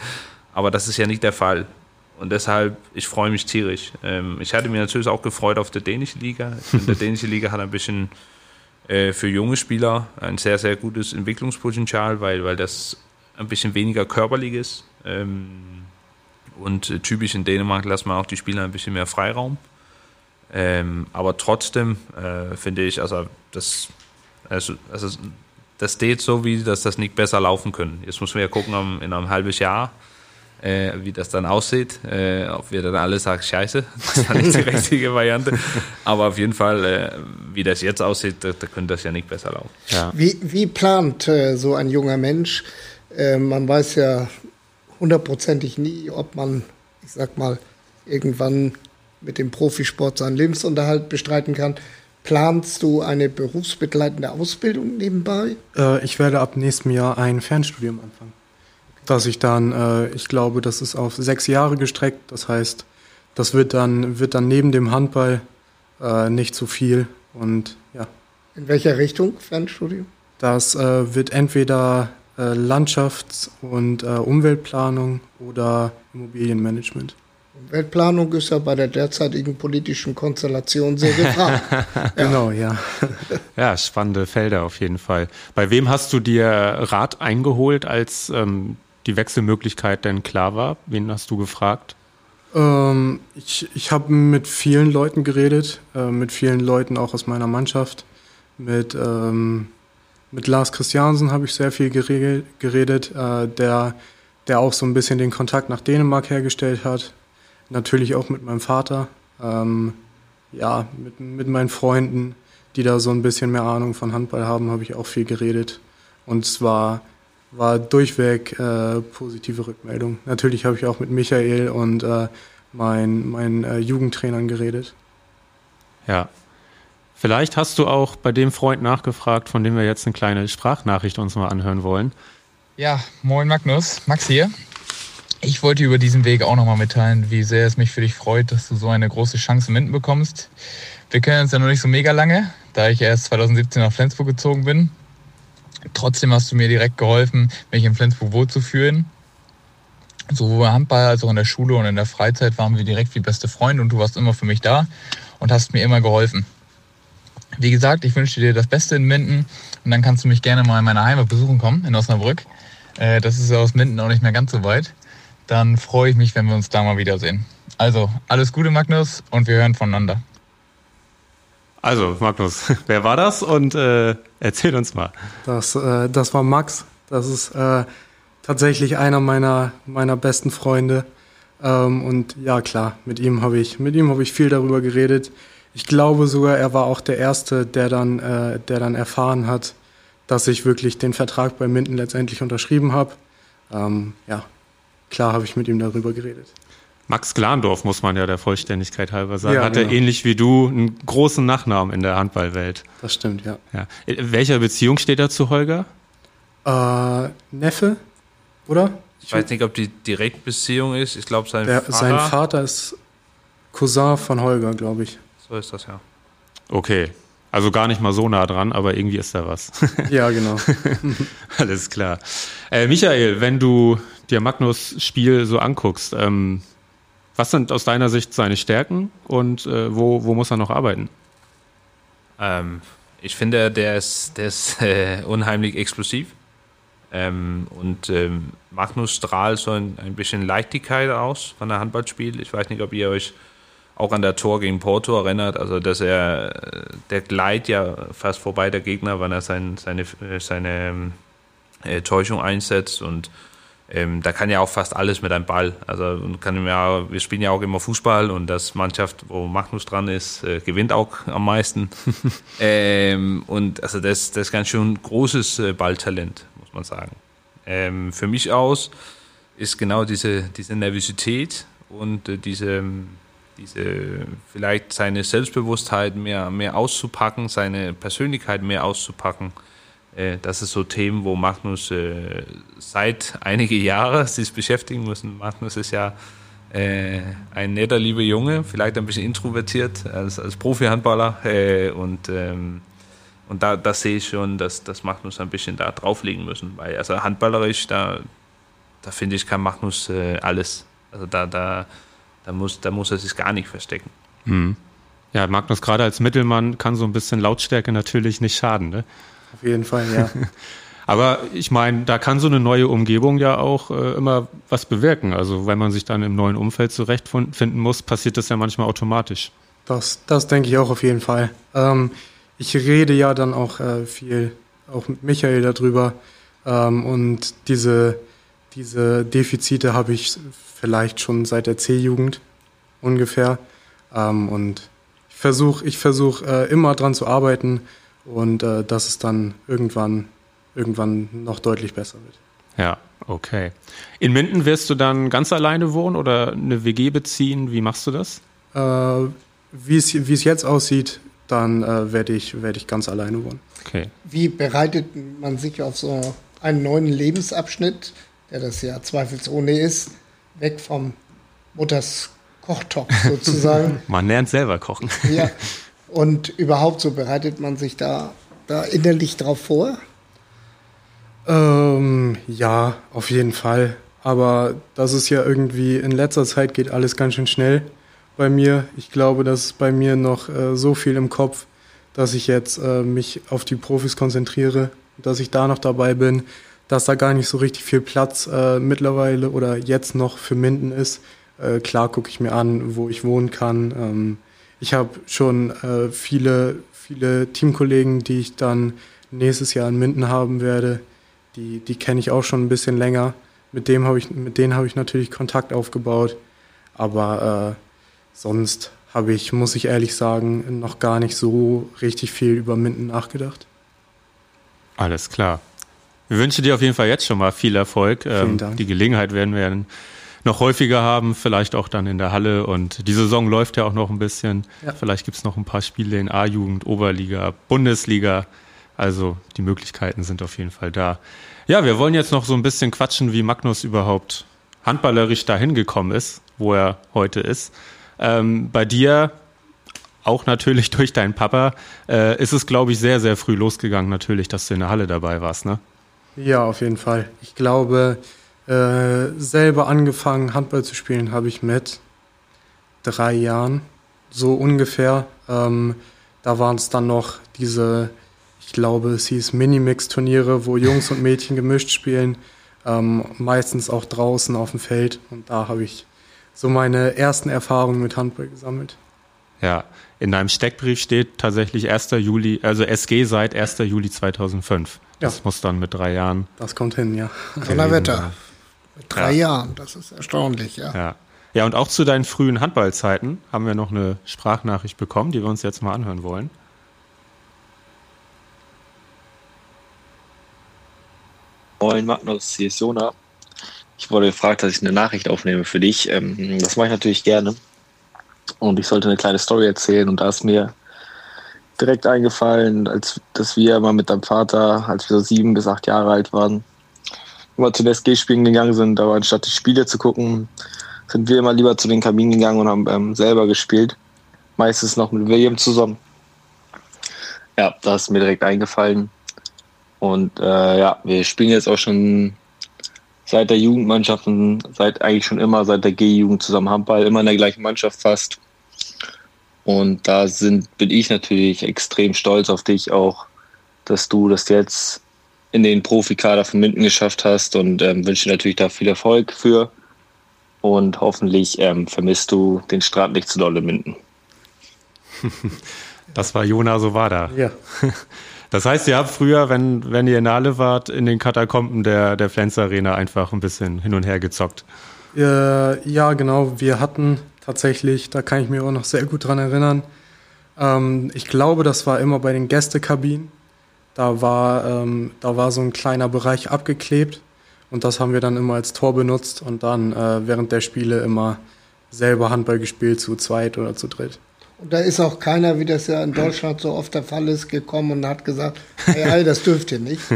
aber das ist ja nicht der Fall. Und deshalb, ich freue mich tierisch. Ähm, ich hatte mir natürlich auch gefreut auf der dänische Liga. Ich finde, der dänische Liga hat ein bisschen äh, für junge Spieler ein sehr, sehr gutes Entwicklungspotenzial, weil, weil das ein bisschen weniger körperlich ist. Ähm, und äh, typisch in Dänemark lassen wir auch die Spieler ein bisschen mehr Freiraum. Ähm, aber trotzdem äh, finde ich, also das, also, also das steht so, wie dass das nicht besser laufen können. Jetzt müssen wir ja gucken um, in einem halben Jahr, äh, wie das dann aussieht. Äh, ob wir dann alle sagen, scheiße, das war nicht die richtige Variante. Aber auf jeden Fall, äh, wie das jetzt aussieht, da, da könnte das ja nicht besser laufen. Ja. Wie, wie plant äh, so ein junger Mensch äh, man weiß ja hundertprozentig nie, ob man, ich sag mal, irgendwann mit dem Profisport seinen Lebensunterhalt bestreiten kann. Planst du eine berufsbegleitende Ausbildung nebenbei? Äh, ich werde ab nächstem Jahr ein Fernstudium anfangen. Dass ich dann, äh, ich glaube, das ist auf sechs Jahre gestreckt. Das heißt, das wird dann, wird dann neben dem Handball äh, nicht zu viel. Und ja. In welcher Richtung Fernstudium? Das äh, wird entweder äh, Landschafts- und äh, Umweltplanung oder Immobilienmanagement. Umweltplanung ist ja bei der derzeitigen politischen Konstellation sehr gefragt. Genau, ja. Ja, spannende Felder auf jeden Fall. Bei wem hast du dir Rat eingeholt, als ähm, die Wechselmöglichkeit denn klar war? Wen hast du gefragt? Ähm, ich ich habe mit vielen Leuten geredet, äh, mit vielen Leuten auch aus meiner Mannschaft. Mit, ähm, mit Lars Christiansen habe ich sehr viel geredet, äh, der, der auch so ein bisschen den Kontakt nach Dänemark hergestellt hat. Natürlich auch mit meinem Vater. Ähm, ja, mit, mit meinen Freunden, die da so ein bisschen mehr Ahnung von Handball haben, habe ich auch viel geredet. Und es war, war durchweg äh, positive Rückmeldung. Natürlich habe ich auch mit Michael und äh, meinen mein, äh, Jugendtrainern geredet. Ja. Vielleicht hast du auch bei dem Freund nachgefragt, von dem wir jetzt eine kleine Sprachnachricht uns mal anhören wollen. Ja, moin Magnus, Max hier. Ich wollte über diesen Weg auch nochmal mitteilen, wie sehr es mich für dich freut, dass du so eine große Chance in Minden bekommst. Wir kennen uns ja noch nicht so mega lange, da ich erst 2017 nach Flensburg gezogen bin. Trotzdem hast du mir direkt geholfen, mich in Flensburg wohlzufühlen. Sowohl im Handball als auch in der Schule und in der Freizeit waren wir direkt wie beste Freunde und du warst immer für mich da und hast mir immer geholfen. Wie gesagt, ich wünsche dir das Beste in Minden und dann kannst du mich gerne mal in meiner Heimat besuchen kommen, in Osnabrück. Äh, das ist ja aus Minden auch nicht mehr ganz so weit. Dann freue ich mich, wenn wir uns da mal wiedersehen. Also, alles Gute, Magnus, und wir hören voneinander. Also, Magnus, wer war das? Und äh, erzähl uns mal. Das, äh, das war Max. Das ist äh, tatsächlich einer meiner, meiner besten Freunde. Ähm, und ja, klar, mit ihm habe ich, mit ihm habe ich viel darüber geredet. Ich glaube sogar, er war auch der Erste, der dann, äh, der dann erfahren hat, dass ich wirklich den Vertrag bei Minden letztendlich unterschrieben habe. Ähm, ja, klar habe ich mit ihm darüber geredet. Max Glandorf, muss man ja der Vollständigkeit halber sagen, Ja, hatte genau. ähnlich wie du einen großen Nachnamen in der Handballwelt. Das stimmt, ja. Ja. In welcher Beziehung steht er zu Holger? Äh, Neffe, oder? Ich weiß nicht, ob die Direktbeziehung ist. Ich glaube, sein Der, Vater. sein Vater ist Cousin von Holger, glaube ich. So ist das ja. Okay. Also gar nicht mal so nah dran, aber irgendwie ist da was. Ja, genau. Alles klar. Äh, Michael, wenn du dir Magnus Spiel so anguckst, ähm, was sind aus deiner Sicht seine Stärken und äh, wo, wo muss er noch arbeiten? Ähm, ich finde, der ist, der ist äh, unheimlich explosiv. Ähm, und ähm, Magnus strahlt so ein, ein bisschen Leichtigkeit aus von der Handballspiel. Ich weiß nicht, ob ihr euch auch an der Tor gegen Porto erinnert. Also, dass er, der gleitet ja fast vorbei der Gegner, wenn er sein, seine, seine äh, Täuschung einsetzt und ähm, da kann ja auch fast alles mit einem Ball. Also kann ja, wir spielen ja auch immer Fußball und das Mannschaft, wo Magnus dran ist, äh, gewinnt auch am meisten. ähm, und also das, das ist ganz schön großes äh, Balltalent, muss man sagen. Ähm, für mich aus ist genau diese, diese Nervosität und äh, diese, diese vielleicht seine Selbstbewusstheit mehr, mehr auszupacken, seine Persönlichkeit mehr auszupacken. Äh, Das ist so Themen, wo Magnus äh, seit einige Jahre sich beschäftigen müssen. Magnus ist ja äh, ein netter, lieber Junge, vielleicht ein bisschen introvertiert als, als Profi-Handballer. Äh, und ähm, und da, da sehe ich schon, dass, dass Magnus ein bisschen da drauflegen müssen. Weil also handballerisch, da, da finde ich, kann Magnus äh, alles. Also da, da, da, muss, da muss er sich gar nicht verstecken. Ja, Magnus gerade als Mittelmann kann so ein bisschen Lautstärke natürlich nicht schaden. Ne? Auf jeden Fall, ja. Aber ich meine, da kann so eine neue Umgebung ja auch äh, immer was bewirken. Also wenn man sich dann im neuen Umfeld zurechtfinden muss, passiert das ja manchmal automatisch. Das, das denke ich auch auf jeden Fall. Ähm, ich rede ja dann auch äh, viel, auch mit Michael darüber. Ähm, und diese, diese Defizite habe ich vielleicht schon seit der C-Jugend ungefähr. Ähm, und ich versuche ich versuch, äh, immer dran zu arbeiten und äh, dass es dann irgendwann, irgendwann noch deutlich besser wird. Ja, okay. In Minden wirst du dann ganz alleine wohnen oder eine WG beziehen? Wie machst du das? Äh, wie es wie es jetzt aussieht, dann äh, werde ich, werd ich ganz alleine wohnen. Okay. Wie bereitet man sich auf so einen neuen Lebensabschnitt, der das ja zweifelsohne ist, weg vom Mutters Kochtopf sozusagen? Man lernt selber kochen. ja. Und überhaupt so bereitet man sich da, da innerlich drauf vor? Ähm, ja, auf jeden Fall. Aber das ist ja irgendwie, in letzter Zeit geht alles ganz schön schnell bei mir. Ich glaube, dass es bei mir noch äh, so viel im Kopf, dass ich jetzt äh, mich auf die Profis konzentriere, dass ich da noch dabei bin, dass da gar nicht so richtig viel Platz äh, mittlerweile oder jetzt noch für Minden ist. Äh, klar gucke ich mir an, wo ich wohnen kann. Ähm, ich habe schon äh, viele, viele Teamkollegen, die ich dann nächstes Jahr in Minden haben werde. Die, die kenne ich auch schon ein bisschen länger. Mit, dem hab ich, mit denen habe ich natürlich Kontakt aufgebaut. Aber äh, sonst habe ich, muss ich ehrlich sagen, noch gar nicht so richtig viel über Minden nachgedacht. Alles klar. Wir wünschen dir auf jeden Fall jetzt schon mal viel Erfolg. Vielen Ähm, Dank. Die Gelegenheit werden wir noch häufiger haben, vielleicht auch dann in der Halle. Und die Saison läuft ja auch noch ein bisschen. Ja. Vielleicht gibt es noch ein paar Spiele in A-Jugend, Oberliga, Bundesliga. Also die Möglichkeiten sind auf jeden Fall da. Ja, wir wollen jetzt noch so ein bisschen quatschen, wie Magnus überhaupt handballerisch dahin gekommen ist, wo er heute ist. Ähm, bei dir auch natürlich durch deinen Papa, äh, ist es, glaube ich, sehr, sehr früh losgegangen, natürlich, dass du in der Halle dabei warst, ne? Ja, auf jeden Fall. Ich glaube, äh, selber angefangen, Handball zu spielen, habe ich mit drei Jahren, so ungefähr. Ähm, da waren es dann noch diese, ich glaube, es hieß Minimix-Turniere, wo Jungs und Mädchen gemischt spielen, ähm, meistens auch draußen auf dem Feld. Und da habe ich so meine ersten Erfahrungen mit Handball gesammelt. Ja, in deinem Steckbrief steht tatsächlich 1. Juli, also SG seit 1. Juli 2005. Das Ja. muss dann mit drei Jahren. Das kommt hin, ja. Donnerwetter. Mit drei Ja. Jahren, das ist erstaunlich, ja. Ja. ja, und auch zu deinen frühen Handballzeiten haben wir noch eine Sprachnachricht bekommen, die wir uns jetzt mal anhören wollen. Moin Magnus, hier ist Jona. Ich wurde gefragt, dass ich eine Nachricht aufnehme für dich. Ähm, das mache ich natürlich gerne. Und ich sollte eine kleine Story erzählen. Und da ist mir direkt eingefallen, als dass wir mal mit deinem Vater, als wir so sieben bis acht Jahre alt waren, immer zu den SG-Spielen gegangen sind. Aber anstatt die Spiele zu gucken, sind wir immer lieber zu den Kabinen gegangen und haben ähm, selber gespielt. Meistens noch mit William zusammen. Ja, da ist mir direkt eingefallen. Und äh, ja, wir spielen jetzt auch schon seit der Jugendmannschaft und seit eigentlich schon immer, seit der G-Jugend zusammen Handball, immer in der gleichen Mannschaft fast. Und da sind, bin ich natürlich extrem stolz auf dich auch, dass du das jetzt in den Profikader von Minden geschafft hast und ähm, wünsche dir natürlich da viel Erfolg für. Und hoffentlich ähm, vermisst du den Strand nicht zu doll in Minden. Das war Jona Sowada. Ja. Das heißt, ihr habt früher, wenn, wenn ihr in Halle wart, in den Katakomben der, der Flens Arena einfach ein bisschen hin und her gezockt. Äh, ja, genau. Wir hatten tatsächlich, da kann ich mich auch noch sehr gut dran erinnern. Ähm, ich glaube, das war immer bei den Gästekabinen. Da war, ähm, da war so ein kleiner Bereich abgeklebt und das haben wir dann immer als Tor benutzt und dann äh, während der Spiele immer selber Handball gespielt, zu zweit oder zu dritt. Und da ist auch keiner, wie das ja in Deutschland so oft der Fall ist, gekommen und hat gesagt, hey, das dürft ihr nicht.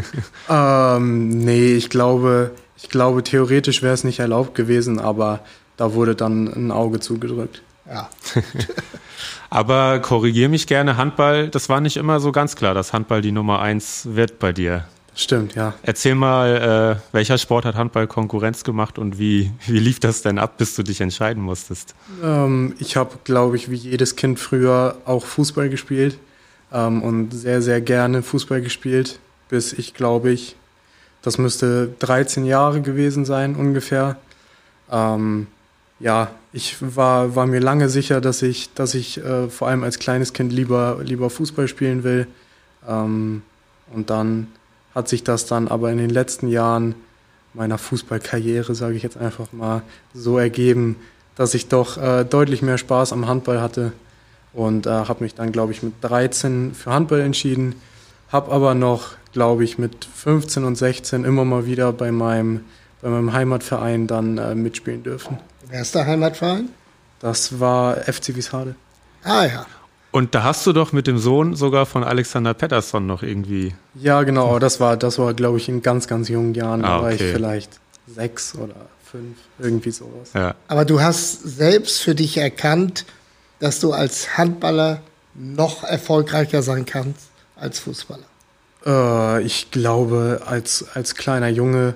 Ähm, nee, ich glaube, ich glaube, theoretisch wäre es nicht erlaubt gewesen, aber da wurde dann ein Auge zugedrückt. Ja. Aber korrigier mich gerne, Handball, das war nicht immer so ganz klar, dass Handball die Nummer eins wird bei dir. Stimmt, ja. Erzähl mal, äh, welcher Sport hat Handball Konkurrenz gemacht und wie, wie lief das denn ab, bis du dich entscheiden musstest? Ähm, ich habe, glaube ich, wie jedes Kind früher auch Fußball gespielt ähm, und sehr, sehr gerne Fußball gespielt, bis ich, glaube ich, das müsste 13 Jahre gewesen sein ungefähr. Ähm, ja, ich war, war mir lange sicher, dass ich, dass ich äh, vor allem als kleines Kind lieber, lieber Fußball spielen will. Ähm, und dann hat sich das dann aber in den letzten Jahren meiner Fußballkarriere, sage ich jetzt einfach mal, so ergeben, dass ich doch äh, deutlich mehr Spaß am Handball hatte und äh, habe mich dann, glaube ich, mit 13 für Handball entschieden, habe aber noch, glaube ich, mit 15 und 16 immer mal wieder bei meinem, bei meinem Heimatverein dann äh, mitspielen dürfen. Wer ist der Heimatverein? Das war FC Wieshade. Ah ja. Und da hast du doch mit dem Sohn sogar von Alexander Pettersson noch irgendwie. Ja, genau, das war, das war, glaube ich, in ganz, ganz jungen Jahren. Da Ah, war ich okay. vielleicht sechs oder fünf, irgendwie sowas. Ja. Aber du hast selbst für dich erkannt, dass du als Handballer noch erfolgreicher sein kannst als Fußballer. Äh, ich glaube, als, als kleiner Junge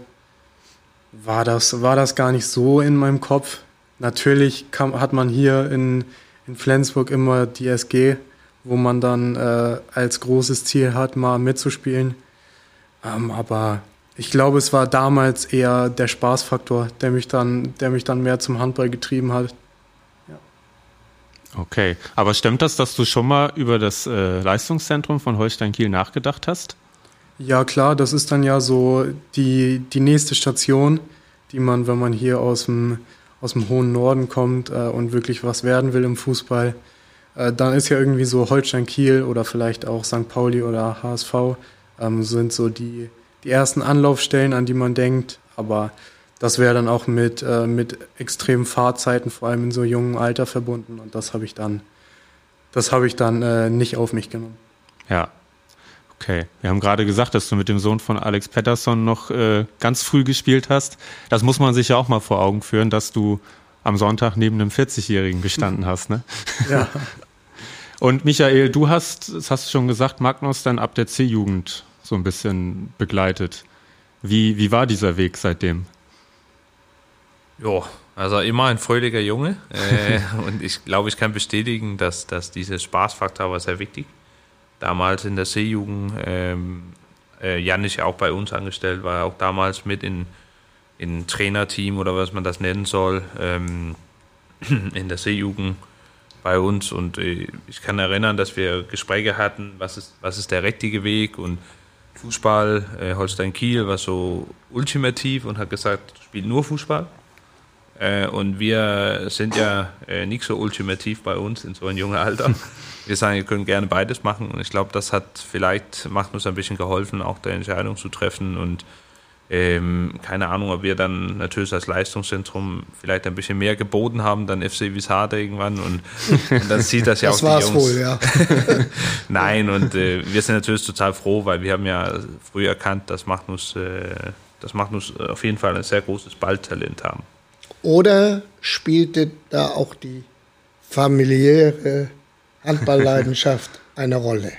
war das, war das gar nicht so in meinem Kopf. Natürlich kam, hat man hier in, in Flensburg immer die SG, wo man dann äh, als großes Ziel hat, mal mitzuspielen. Ähm, aber ich glaube, es war damals eher der Spaßfaktor, der mich dann, der mich dann mehr zum Handball getrieben hat. Okay, aber stimmt das, dass du schon mal über das äh, Leistungszentrum von Holstein Kiel nachgedacht hast? Ja, klar, das ist dann ja so die, die nächste Station, die man, wenn man hier aus dem, aus dem hohen Norden kommt äh, und wirklich was werden will im Fußball, äh, dann ist ja irgendwie so Holstein Kiel oder vielleicht auch St. Pauli oder HSV ähm, sind so die, die ersten Anlaufstellen, an die man denkt. Aber das wäre dann auch mit, äh, mit extremen Fahrzeiten, vor allem in so jungem Alter verbunden. Und das habe ich dann, das habe ich dann äh, nicht auf mich genommen. Ja. Okay. Wir haben gerade gesagt, dass du mit dem Sohn von Alex Pettersson noch äh, ganz früh gespielt hast. Das muss man sich ja auch mal vor Augen führen, dass du am Sonntag neben einem 40-Jährigen gestanden hast, ne? Ja. Und Michael, du hast, das hast du schon gesagt, Magnus dann ab der C-Jugend so ein bisschen begleitet. Wie, wie war dieser Weg seitdem? Ja, also immer ein fröhlicher Junge. Äh, und ich glaube, ich kann bestätigen, dass, dass dieser Spaßfaktor war sehr wichtig. Damals in der C-Jugend, ähm, äh, Jan ist ja auch bei uns angestellt, war auch damals mit in, in Trainerteam oder was man das nennen soll, ähm, in der C-Jugend bei uns. Und äh, ich kann erinnern, dass wir Gespräche hatten, was ist, was ist der richtige Weg und Fußball, äh, Holstein Kiel war so ultimativ und hat gesagt, spielt nur Fußball. Äh, und wir sind ja äh, nicht so ultimativ bei uns in so einem jungen Alter. Wir sagen, wir können gerne beides machen. Und ich glaube, das hat vielleicht, macht uns ein bisschen geholfen, auch der Entscheidung zu treffen. Und ähm, keine Ahnung, ob wir dann natürlich als Leistungszentrum vielleicht ein bisschen mehr geboten haben, dann FC Wiesade irgendwann. Und, und dann sieht das ja Das auch war's die Jungs. wohl, ja. Nein, und äh, wir sind natürlich total froh, weil wir haben ja früh erkannt, dass Magnus, äh, dass Magnus auf jeden Fall ein sehr großes Balltalent haben. Oder spielte da auch die familiäre Handballleidenschaft eine Rolle?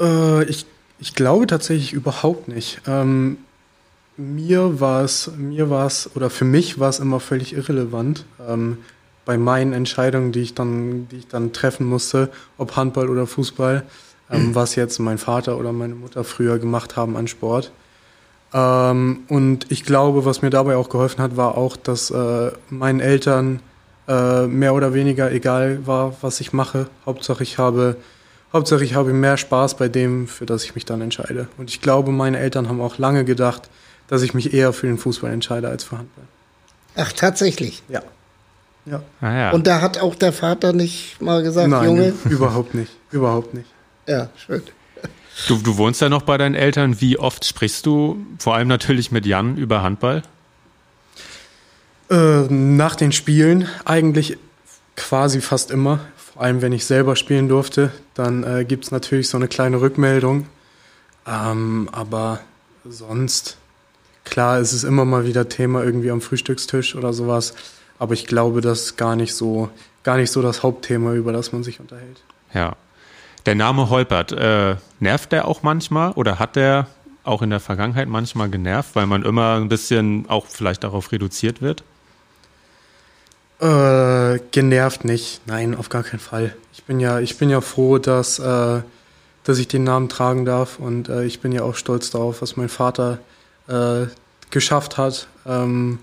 Äh, ich, ich glaube tatsächlich überhaupt nicht. Ähm, mir war es, mir war es, oder für mich war es immer völlig irrelevant, ähm, bei meinen Entscheidungen, die ich dann, die ich dann treffen musste, ob Handball oder Fußball, ähm, was jetzt mein Vater oder meine Mutter früher gemacht haben an Sport. Ähm, und ich glaube, was mir dabei auch geholfen hat, war auch, dass äh, meinen Eltern äh, mehr oder weniger egal war, was ich mache. Hauptsache ich habe, Hauptsache ich habe mehr Spaß bei dem, für das ich mich dann entscheide. Und ich glaube, meine Eltern haben auch lange gedacht, dass ich mich eher für den Fußball entscheide als für Handball. Ach, tatsächlich. Ja. Ja. Ah, ja. Und da hat auch der Vater nicht mal gesagt, Nein, Junge. überhaupt nicht. Überhaupt nicht. Ja, schön. Du, du wohnst ja noch bei deinen Eltern. Wie oft sprichst du, vor allem natürlich mit Jan, über Handball? Äh, nach den Spielen eigentlich quasi fast immer. Vor allem, wenn ich selber spielen durfte, dann äh, gibt es natürlich so eine kleine Rückmeldung. Ähm, aber sonst, klar, ist es immer mal wieder Thema irgendwie am Frühstückstisch oder sowas. Aber ich glaube, das ist gar nicht so, gar nicht so das Hauptthema, über das man sich unterhält. Ja. Der Name Holpert, äh, nervt der auch manchmal oder hat der auch in der Vergangenheit manchmal genervt, weil man immer ein bisschen auch vielleicht darauf reduziert wird? Äh, genervt nicht. Nein, auf gar keinen Fall. Ich bin ja, ich bin ja froh, dass, äh, dass ich den Namen tragen darf und äh, ich bin ja auch stolz darauf, was mein Vater äh, geschafft hat. Ähm,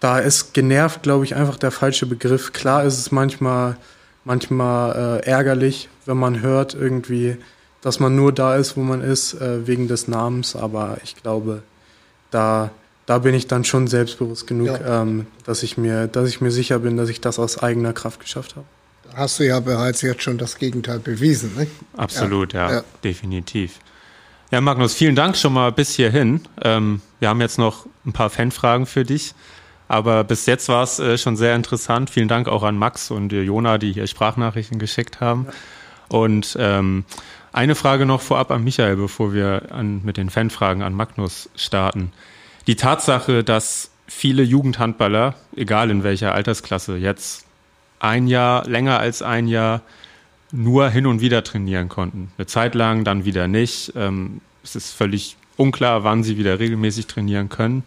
da ist genervt, glaube ich, einfach der falsche Begriff. Klar ist es manchmal, manchmal äh, ärgerlich, wenn man hört irgendwie, dass man nur da ist, wo man ist, äh, wegen des Namens, aber ich glaube, da da bin ich dann schon selbstbewusst genug, Ja. ähm, dass ich mir, dass ich mir sicher bin, dass ich das aus eigener Kraft geschafft habe. Da hast du ja bereits jetzt schon das Gegenteil bewiesen. Ne? Absolut, ja, Ja. definitiv. Ja, Magnus, vielen Dank schon mal bis hierhin. Ähm, wir haben jetzt noch ein paar Fanfragen für dich. Aber bis jetzt war es äh, schon sehr interessant. Vielen Dank auch an Max und äh, Jona, die hier Sprachnachrichten geschickt haben. Und ähm, eine Frage noch vorab an Michael, bevor wir an, mit den Fanfragen an Magnus starten. Die Tatsache, dass viele Jugendhandballer, egal in welcher Altersklasse, jetzt ein Jahr, länger als ein Jahr nur hin und wieder trainieren konnten. Eine Zeit lang, dann wieder nicht. Ähm, es ist völlig unklar, wann sie wieder regelmäßig trainieren können.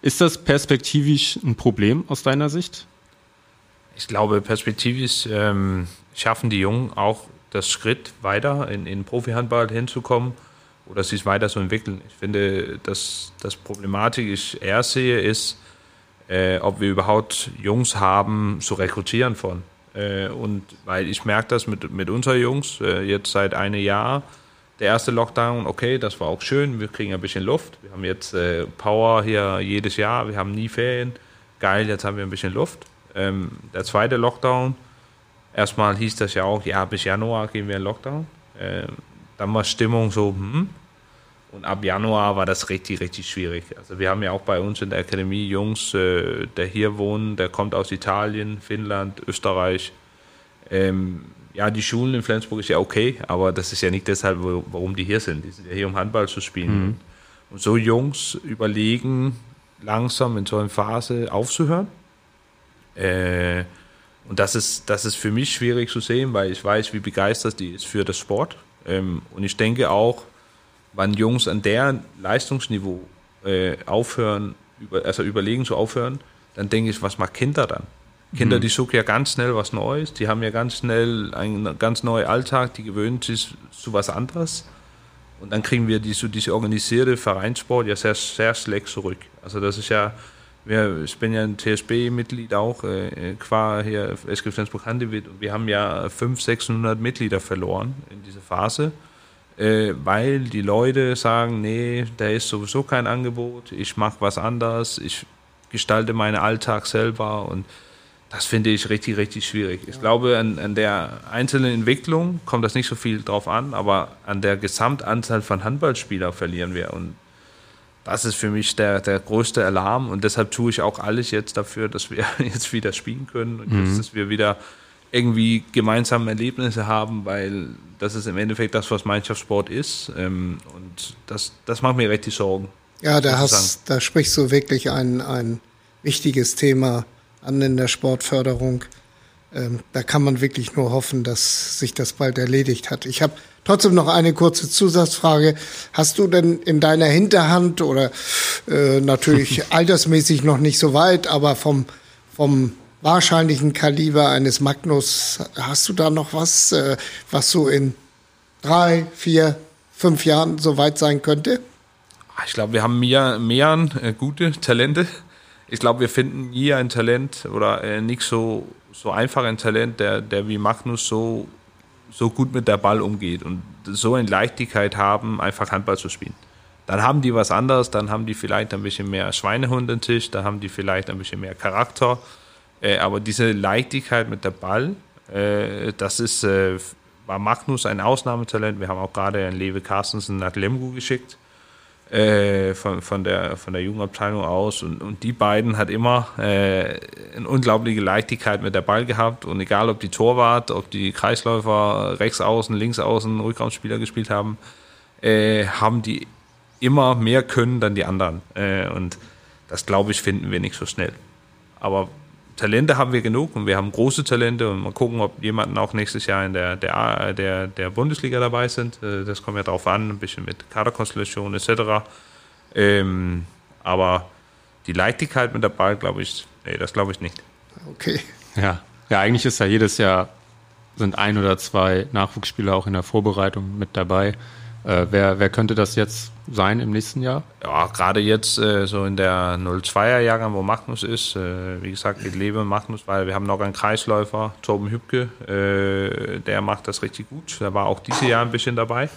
Ist das perspektivisch ein Problem aus deiner Sicht? Ich glaube, perspektivisch ähm, schaffen die Jungen auch das Schritt weiter in, in Profihandball hinzukommen oder sich weiter zu entwickeln. Ich finde, dass das Problematik ich eher sehe, ist, äh, ob wir überhaupt Jungs haben zu rekrutieren von. Äh, und weil ich merke das mit, mit unseren Jungs äh, jetzt seit einem Jahr, der erste Lockdown, okay, das war auch schön, wir kriegen ein bisschen Luft. Wir haben jetzt äh, Power hier jedes Jahr, wir haben nie Ferien. Geil, jetzt haben wir ein bisschen Luft. Ähm, der zweite Lockdown, erstmal hieß das ja auch, ja, bis Januar gehen wir in Lockdown. Ähm, dann war Stimmung so, hm. Und ab Januar war das richtig, richtig schwierig. Also wir haben ja auch bei uns in der Akademie Jungs, äh, der hier wohnen, der kommt aus Italien, Finnland, Österreich. Ähm, ja, die Schulen in Flensburg ist ja okay, aber das ist ja nicht deshalb, warum die hier sind. Die sind ja hier, um Handball zu spielen. Mhm. Und so Jungs überlegen, langsam in so einer Phase aufzuhören. Äh, und das ist, das ist für mich schwierig zu sehen, weil ich weiß, wie begeistert die ist für das Sport. Ähm, und ich denke auch, wann Jungs an deren Leistungsniveau äh, aufhören, über, also überlegen zu aufhören, dann denke ich, was macht Kinder dann? Kinder, mhm. die suchen ja ganz schnell was Neues, die haben ja ganz schnell einen ganz neuen Alltag, die gewöhnen sich zu was anderes. Und dann kriegen wir diese, diese organisierte Vereinssport ja sehr, sehr schlecht zurück. Also das ist ja, wir, ich bin ja ein TSB-Mitglied auch, äh, qua hier SG Flensburg Handewitt und wir haben ja 500, 600 Mitglieder verloren in dieser Phase, äh, weil die Leute sagen, nee, da ist sowieso kein Angebot, ich mache was anderes, ich gestalte meinen Alltag selber und das finde ich richtig, richtig schwierig. Ich glaube, an, an, der einzelnen Entwicklung kommt das nicht so viel drauf an, aber an der Gesamtanzahl von Handballspielern verlieren wir. Und das ist für mich der, der größte Alarm. Und deshalb tue ich auch alles jetzt dafür, dass wir jetzt wieder spielen können und mhm. dass wir wieder irgendwie gemeinsame Erlebnisse haben, weil das ist im Endeffekt das, was Mannschaftssport ist. Ähm, und das, das macht mir richtig Sorgen. Ja, da, hast, da sprichst du wirklich ein, ein wichtiges Thema an in der Sportförderung. Ähm, da kann man wirklich nur hoffen, dass sich das bald erledigt hat. Ich habe trotzdem noch eine kurze Zusatzfrage. Hast du denn in deiner Hinterhand oder äh, natürlich altersmäßig noch nicht so weit, aber vom, vom wahrscheinlichen Kaliber eines Magnus, hast du da noch was, äh, was so in drei, vier, fünf Jahren so weit sein könnte? Ich glaube, wir haben mehr, mehr äh, gute Talente ich glaube, wir finden nie ein Talent oder äh, nicht so, so einfach ein Talent, der, der wie Magnus so, so gut mit der Ball umgeht und so eine Leichtigkeit haben, einfach Handball zu spielen. Dann haben die was anderes, dann haben die vielleicht ein bisschen mehr Schweinehund im Tisch, dann haben die vielleicht ein bisschen mehr Charakter. Äh, aber diese Leichtigkeit mit der Ball, äh, das ist, äh, war Magnus ein Ausnahmetalent. Wir haben auch gerade einen Lewe Carstensen nach Lemgo geschickt äh, von, von, der, von der Jugendabteilung aus. Und, und die beiden hat immer äh, eine unglaubliche Leichtigkeit mit der Ball gehabt. Und egal, ob die Torwart, ob die Kreisläufer rechts außen, links außen, Rückraumspieler gespielt haben, äh, haben die immer mehr können dann die anderen. Äh, und das, glaube ich, finden wir nicht so schnell. Aber Talente haben wir genug und wir haben große Talente und mal gucken, ob jemanden auch nächstes Jahr in der, der, der, der Bundesliga dabei sind. Äh, das kommt ja drauf an, ein bisschen mit Kaderkonstellation etc. Ähm, aber die Leichtigkeit mit dabei, glaube ich, nee, das glaube ich nicht. Okay. Ja. ja, eigentlich ist ja jedes Jahr sind ein oder zwei Nachwuchsspieler auch in der Vorbereitung mit dabei. Äh, wer, wer könnte das jetzt sein im nächsten Jahr? Ja, gerade jetzt äh, so in der 02er Jahrgang, wo Magnus ist. Äh, wie gesagt, ich lebe Magnus, weil wir haben noch einen Kreisläufer, Torben Hübke, äh, der macht das richtig gut. Der war auch dieses Jahr ein bisschen dabei.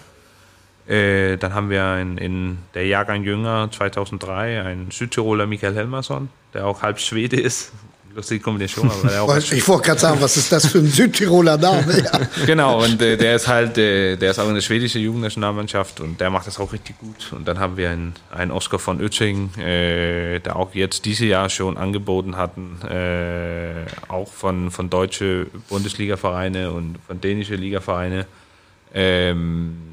Äh, dann haben wir in, in der Jahrgang Jünger 2003 einen Südtiroler Michael Helmerson, der auch halb Schwede ist, lustige Kombination. Aber ich wollte gerade sagen, was ist das für ein Südtiroler Name? Ja. genau, und äh, der ist halt, äh, der ist auch in der schwedischen Jugendnationalmannschaft und der macht das auch richtig gut. Und dann haben wir einen, einen Oscar von Oetting, äh, der auch jetzt dieses Jahr schon angeboten hatten, äh, auch von, von deutsche Bundesliga-Vereine und von dänische Liga-Vereine. Ähm,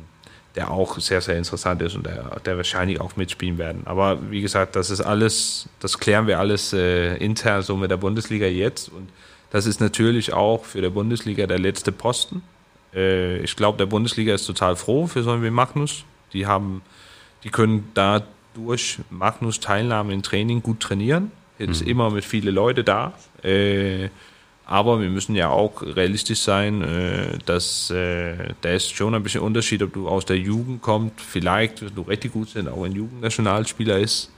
der auch sehr, sehr interessant ist und der, der wahrscheinlich auch mitspielen werden. Aber wie gesagt, das ist alles, das klären wir alles äh, intern so mit der Bundesliga jetzt. Und das ist natürlich auch für die Bundesliga der letzte Posten. Äh, ich glaube, der Bundesliga ist total froh für so einen wie Magnus. Die haben, die können dadurch Magnus Teilnahme im Training gut trainieren. Jetzt mhm. immer mit viele Leute da. Äh, aber wir müssen ja auch realistisch sein, äh, dass äh, da ist schon ein bisschen Unterschied, ob du aus der Jugend kommst, vielleicht, wenn du richtig gut sind, auch ein Jugendnationalspieler ist.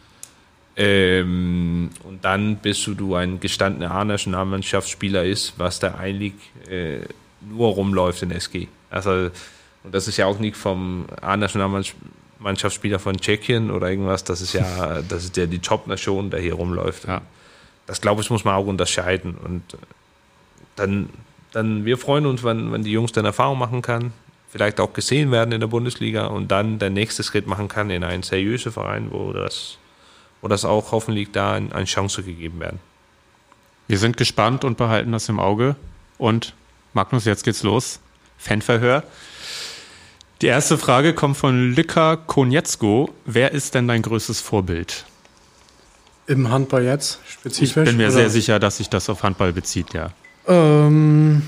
Ähm, und dann bist du, du ein gestandener A-Nationalmannschaftsspieler ist, was da eigentlich äh, nur rumläuft in SG. Also, und das ist ja auch nicht vom A-Nationalmannschaftsspieler von Tschechien oder irgendwas, das ist ja, das ist ja die Top-Nation, der hier rumläuft. Ja. Das glaube ich, muss man auch unterscheiden. Und dann, dann wir freuen uns, wenn, wenn die Jungs dann Erfahrung machen kann, vielleicht auch gesehen werden in der Bundesliga und dann der nächste Schritt machen kann in einen seriösen Verein, wo das, wo das auch hoffentlich da eine Chance gegeben werden. Wir sind gespannt und behalten das im Auge. Und Magnus, jetzt geht's los. Fanverhör. Die erste Frage kommt von Lika Konietzko. Wer ist denn dein größtes Vorbild? Im Handball jetzt spezifisch? Ich bin mir oder? sehr sicher, dass sich das auf Handball bezieht, ja. Ähm,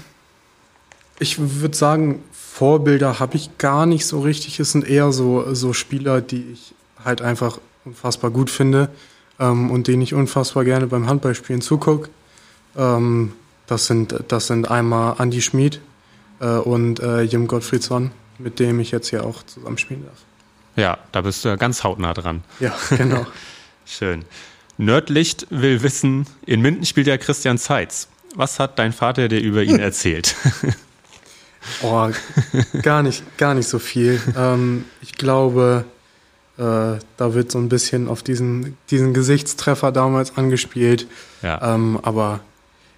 ich würde sagen, Vorbilder habe ich gar nicht so richtig. Es sind eher so, so Spieler, die ich halt einfach unfassbar gut finde ähm, und denen ich unfassbar gerne beim Handballspielen zugucke. Ähm, das, sind, das sind einmal Andy Schmid äh, und äh, Jim Gottfriedsson, mit dem ich jetzt hier auch zusammenspielen darf. Ja, da bist du ja ganz hautnah dran. Ja, genau. Schön. Nördlicht will wissen, in Minden spielt ja Christian Zeitz. Was hat dein Vater dir über ihn erzählt? oh, gar nicht, gar nicht so viel. Ähm, ich glaube, äh, da wird so ein bisschen auf diesen, diesen Gesichtstreffer damals angespielt. Ja. Ähm, aber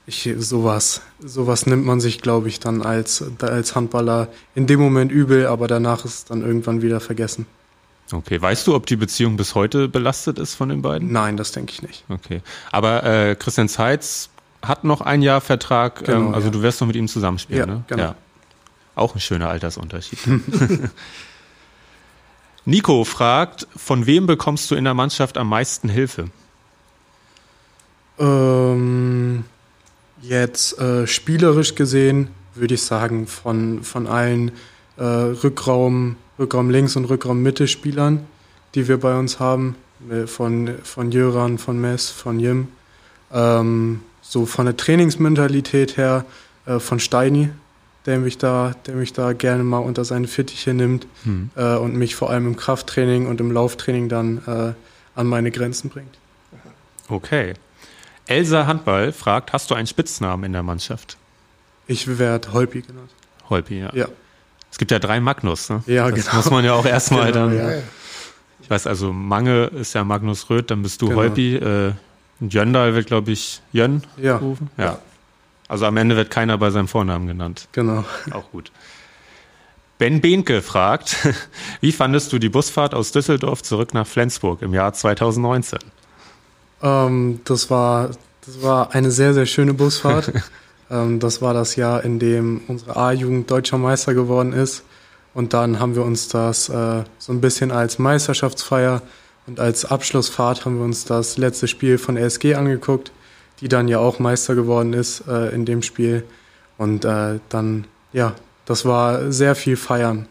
ich, sowas, sowas nimmt man sich, glaube ich, dann als, als Handballer in dem Moment übel, aber danach ist es dann irgendwann wieder vergessen. Okay, weißt du, ob die Beziehung bis heute belastet ist von den beiden? Nein, das denke ich nicht. Okay, aber äh, Christian Zeitz hat noch ein Jahr Vertrag, ähm, genau, ähm, also ja. du wirst noch mit ihm zusammenspielen, ja, ne? Genau. Ja. Auch ein schöner Altersunterschied. Nico fragt, von wem bekommst du in der Mannschaft am meisten Hilfe? Ähm, jetzt äh, spielerisch gesehen würde ich sagen, von, von allen äh, Rückraum, Rückraum links und Rückraum Mitte Spielern, die wir bei uns haben, äh, von, von Jöran, von Mess, von Jim. Ähm, so von der Trainingsmentalität her äh, von Steini, der mich da, der mich da gerne mal unter seine Fittiche nimmt hm. äh, und mich vor allem im Krafttraining und im Lauftraining dann äh, an meine Grenzen bringt. Okay. Elsa Handball fragt, hast du einen Spitznamen in der Mannschaft? Ich werde Holpi genannt. Holpi, ja. Ja. Es gibt ja drei Magnus, ne? Ja, das genau. muss man ja auch erstmal genau, dann. Ja. Ich weiß, also Mange ist ja Magnus Röth, dann bist du genau. Holpi. Jöndal wird, glaube ich, Jön ja. rufen. Ja. Also am Ende wird keiner bei seinem Vornamen genannt. Genau. Auch gut. Ben Behnke fragt, wie fandest du die Busfahrt aus Düsseldorf zurück nach Flensburg im Jahr 2019? Ähm, das, war, das war eine sehr, sehr schöne Busfahrt. ähm, das war das Jahr, in dem unsere A-Jugend deutscher Meister geworden ist. Und dann haben wir uns das äh, so ein bisschen als Meisterschaftsfeier und als Abschlussfahrt haben wir uns das letzte Spiel von SG angeguckt, die dann ja auch Meister geworden ist äh, in dem Spiel. Und äh, dann, ja, das war sehr viel Feiern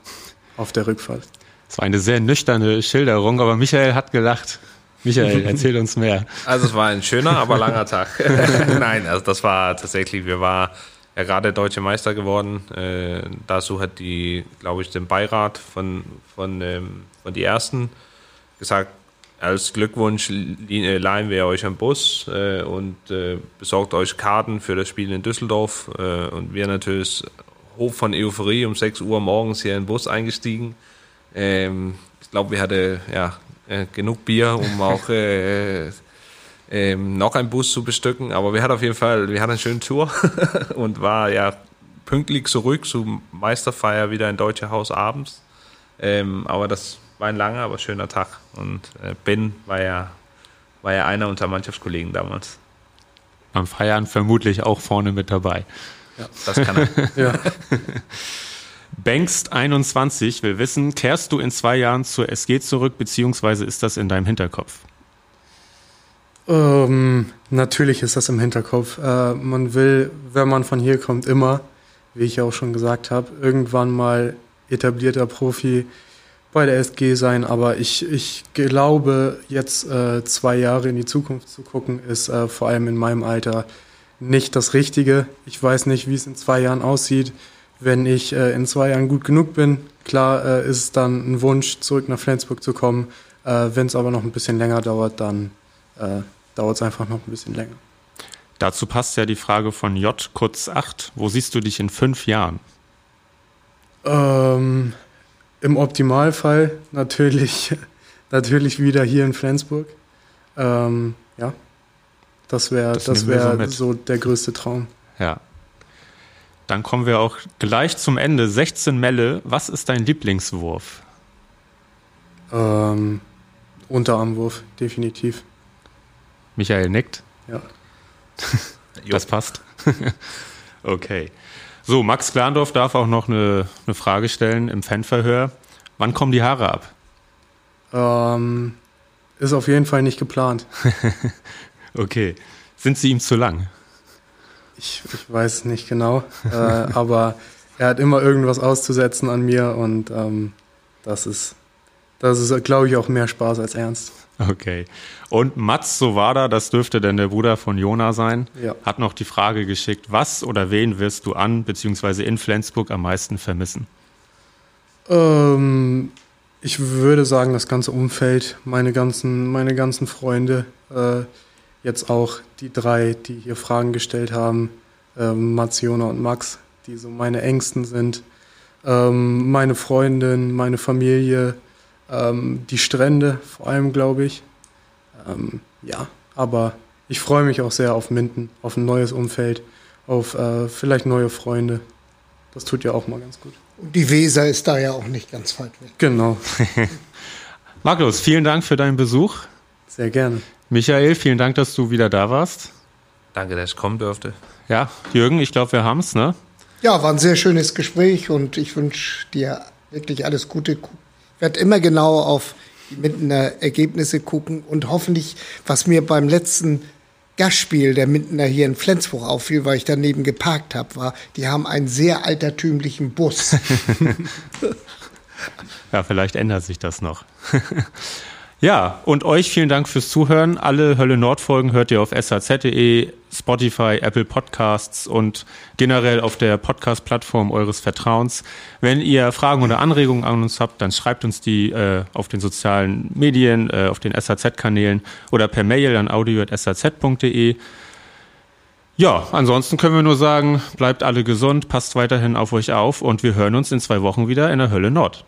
auf der Rückfahrt. Es war eine sehr nüchterne Schilderung, aber Michael hat gelacht. Michael, erzähl uns mehr. Also es war ein schöner, aber langer Tag. Nein, also das war tatsächlich, wir waren ja gerade deutsche Meister geworden. Äh, dazu hat die, glaube ich, den Beirat von, von, ähm, von die Ersten gesagt, als Glückwunsch leihen wir euch einen Bus äh, und äh, besorgt euch Karten für das Spiel in Düsseldorf. Äh, und wir natürlich hoch von Euphorie um 6 Uhr morgens hier in den Bus eingestiegen. Ähm, ich glaube, wir hatten ja, äh, genug Bier, um auch äh, ähm, noch einen Bus zu bestücken. Aber wir hatten auf jeden Fall, wir hatten eine schöne Tour und war ja pünktlich zurück zum Meisterfeier wieder in Deutsche Haus abends. Ähm, aber das war ein langer, aber schöner Tag. Und äh, Ben war ja, war ja einer unserer Mannschaftskollegen damals. Am Feiern vermutlich auch vorne mit dabei. Ja, das kann er. ja. Bankst 21 will wissen, kehrst du in zwei Jahren zur SG zurück, beziehungsweise ist das in deinem Hinterkopf? Ähm, natürlich ist das im Hinterkopf. Äh, man will, wenn man von hier kommt, immer wie ich auch schon gesagt habe, irgendwann mal etablierter Profi bei der SG sein. Aber ich, ich glaube, jetzt äh, zwei Jahre in die Zukunft zu gucken, ist äh, vor allem in meinem Alter nicht das Richtige. Ich weiß nicht, wie es in zwei Jahren aussieht. Wenn ich äh, in zwei Jahren gut genug bin, klar äh, ist es dann ein Wunsch, zurück nach Flensburg zu kommen. Äh, Wenn es aber noch ein bisschen länger dauert, dann äh, dauert es einfach noch ein bisschen länger. Dazu passt ja die Frage von J, kurz 8. Wo siehst du dich in fünf Jahren? Ähm, Im Optimalfall natürlich, natürlich wieder hier in Flensburg. Ähm, ja, das wäre Das das so wär mit. so der größte Traum. Ja. Dann kommen wir auch gleich zum Ende. 16 Melle, was ist dein Lieblingswurf? Ähm, Unterarmwurf, definitiv. Michael nickt. Ja. Das passt. okay. So, Max Glandorf darf auch noch eine, eine Frage stellen im Fanverhör. Wann kommen die Haare ab? Ähm, ist auf jeden Fall nicht geplant. Okay. Sind sie ihm zu lang? Ich, ich weiß nicht genau, äh, aber er hat immer irgendwas auszusetzen an mir und ähm, das ist, das ist, glaube ich, auch mehr Spaß als Ernst. Okay. Und Mats Sowada, das dürfte denn der Bruder von Jona sein, Ja. hat noch die Frage geschickt, was oder wen wirst du an bzw. in Flensburg am meisten vermissen? Ähm, ich würde sagen, das ganze Umfeld, meine ganzen, meine ganzen Freunde, äh, jetzt auch die drei, die hier Fragen gestellt haben, ähm, Mats, Jona und Max, die so meine Ängsten sind, ähm, meine Freundin, meine Familie, ähm, die Strände vor allem, glaube ich. Ähm, ja, aber ich freue mich auch sehr auf Minden, auf ein neues Umfeld, auf äh, vielleicht neue Freunde. Das tut ja auch mal ganz gut. Und die Weser ist da ja auch nicht ganz weit weg. Genau, Magnus, vielen Dank für deinen Besuch. sehr gerne. Michael, vielen Dank, dass du wieder da warst. Danke, dass ich kommen durfte. Ja, Jürgen, ich glaube, wir haben's, ne? Ja, war ein sehr schönes Gespräch und ich wünsche dir wirklich alles Gute. Ich werde immer genau auf die Mindener Ergebnisse gucken und hoffentlich, was mir beim letzten Gastspiel der Mindener hier in Flensburg auffiel, weil ich daneben geparkt habe, war, die haben einen sehr altertümlichen Bus. Ja, vielleicht ändert sich das noch. ja, und euch vielen Dank fürs Zuhören. Alle Hölle Nord Folgen hört ihr auf saz.de, Spotify, Apple Podcasts und generell auf der Podcast-Plattform eures Vertrauens. Wenn ihr Fragen oder Anregungen an uns habt, dann schreibt uns die äh, auf den sozialen Medien, äh, auf den SAZ-Kanälen oder per Mail an audio.saz.de. Ja, ansonsten können wir nur sagen, bleibt alle gesund, passt weiterhin auf euch auf und wir hören uns in zwei Wochen wieder in der Hölle Nord.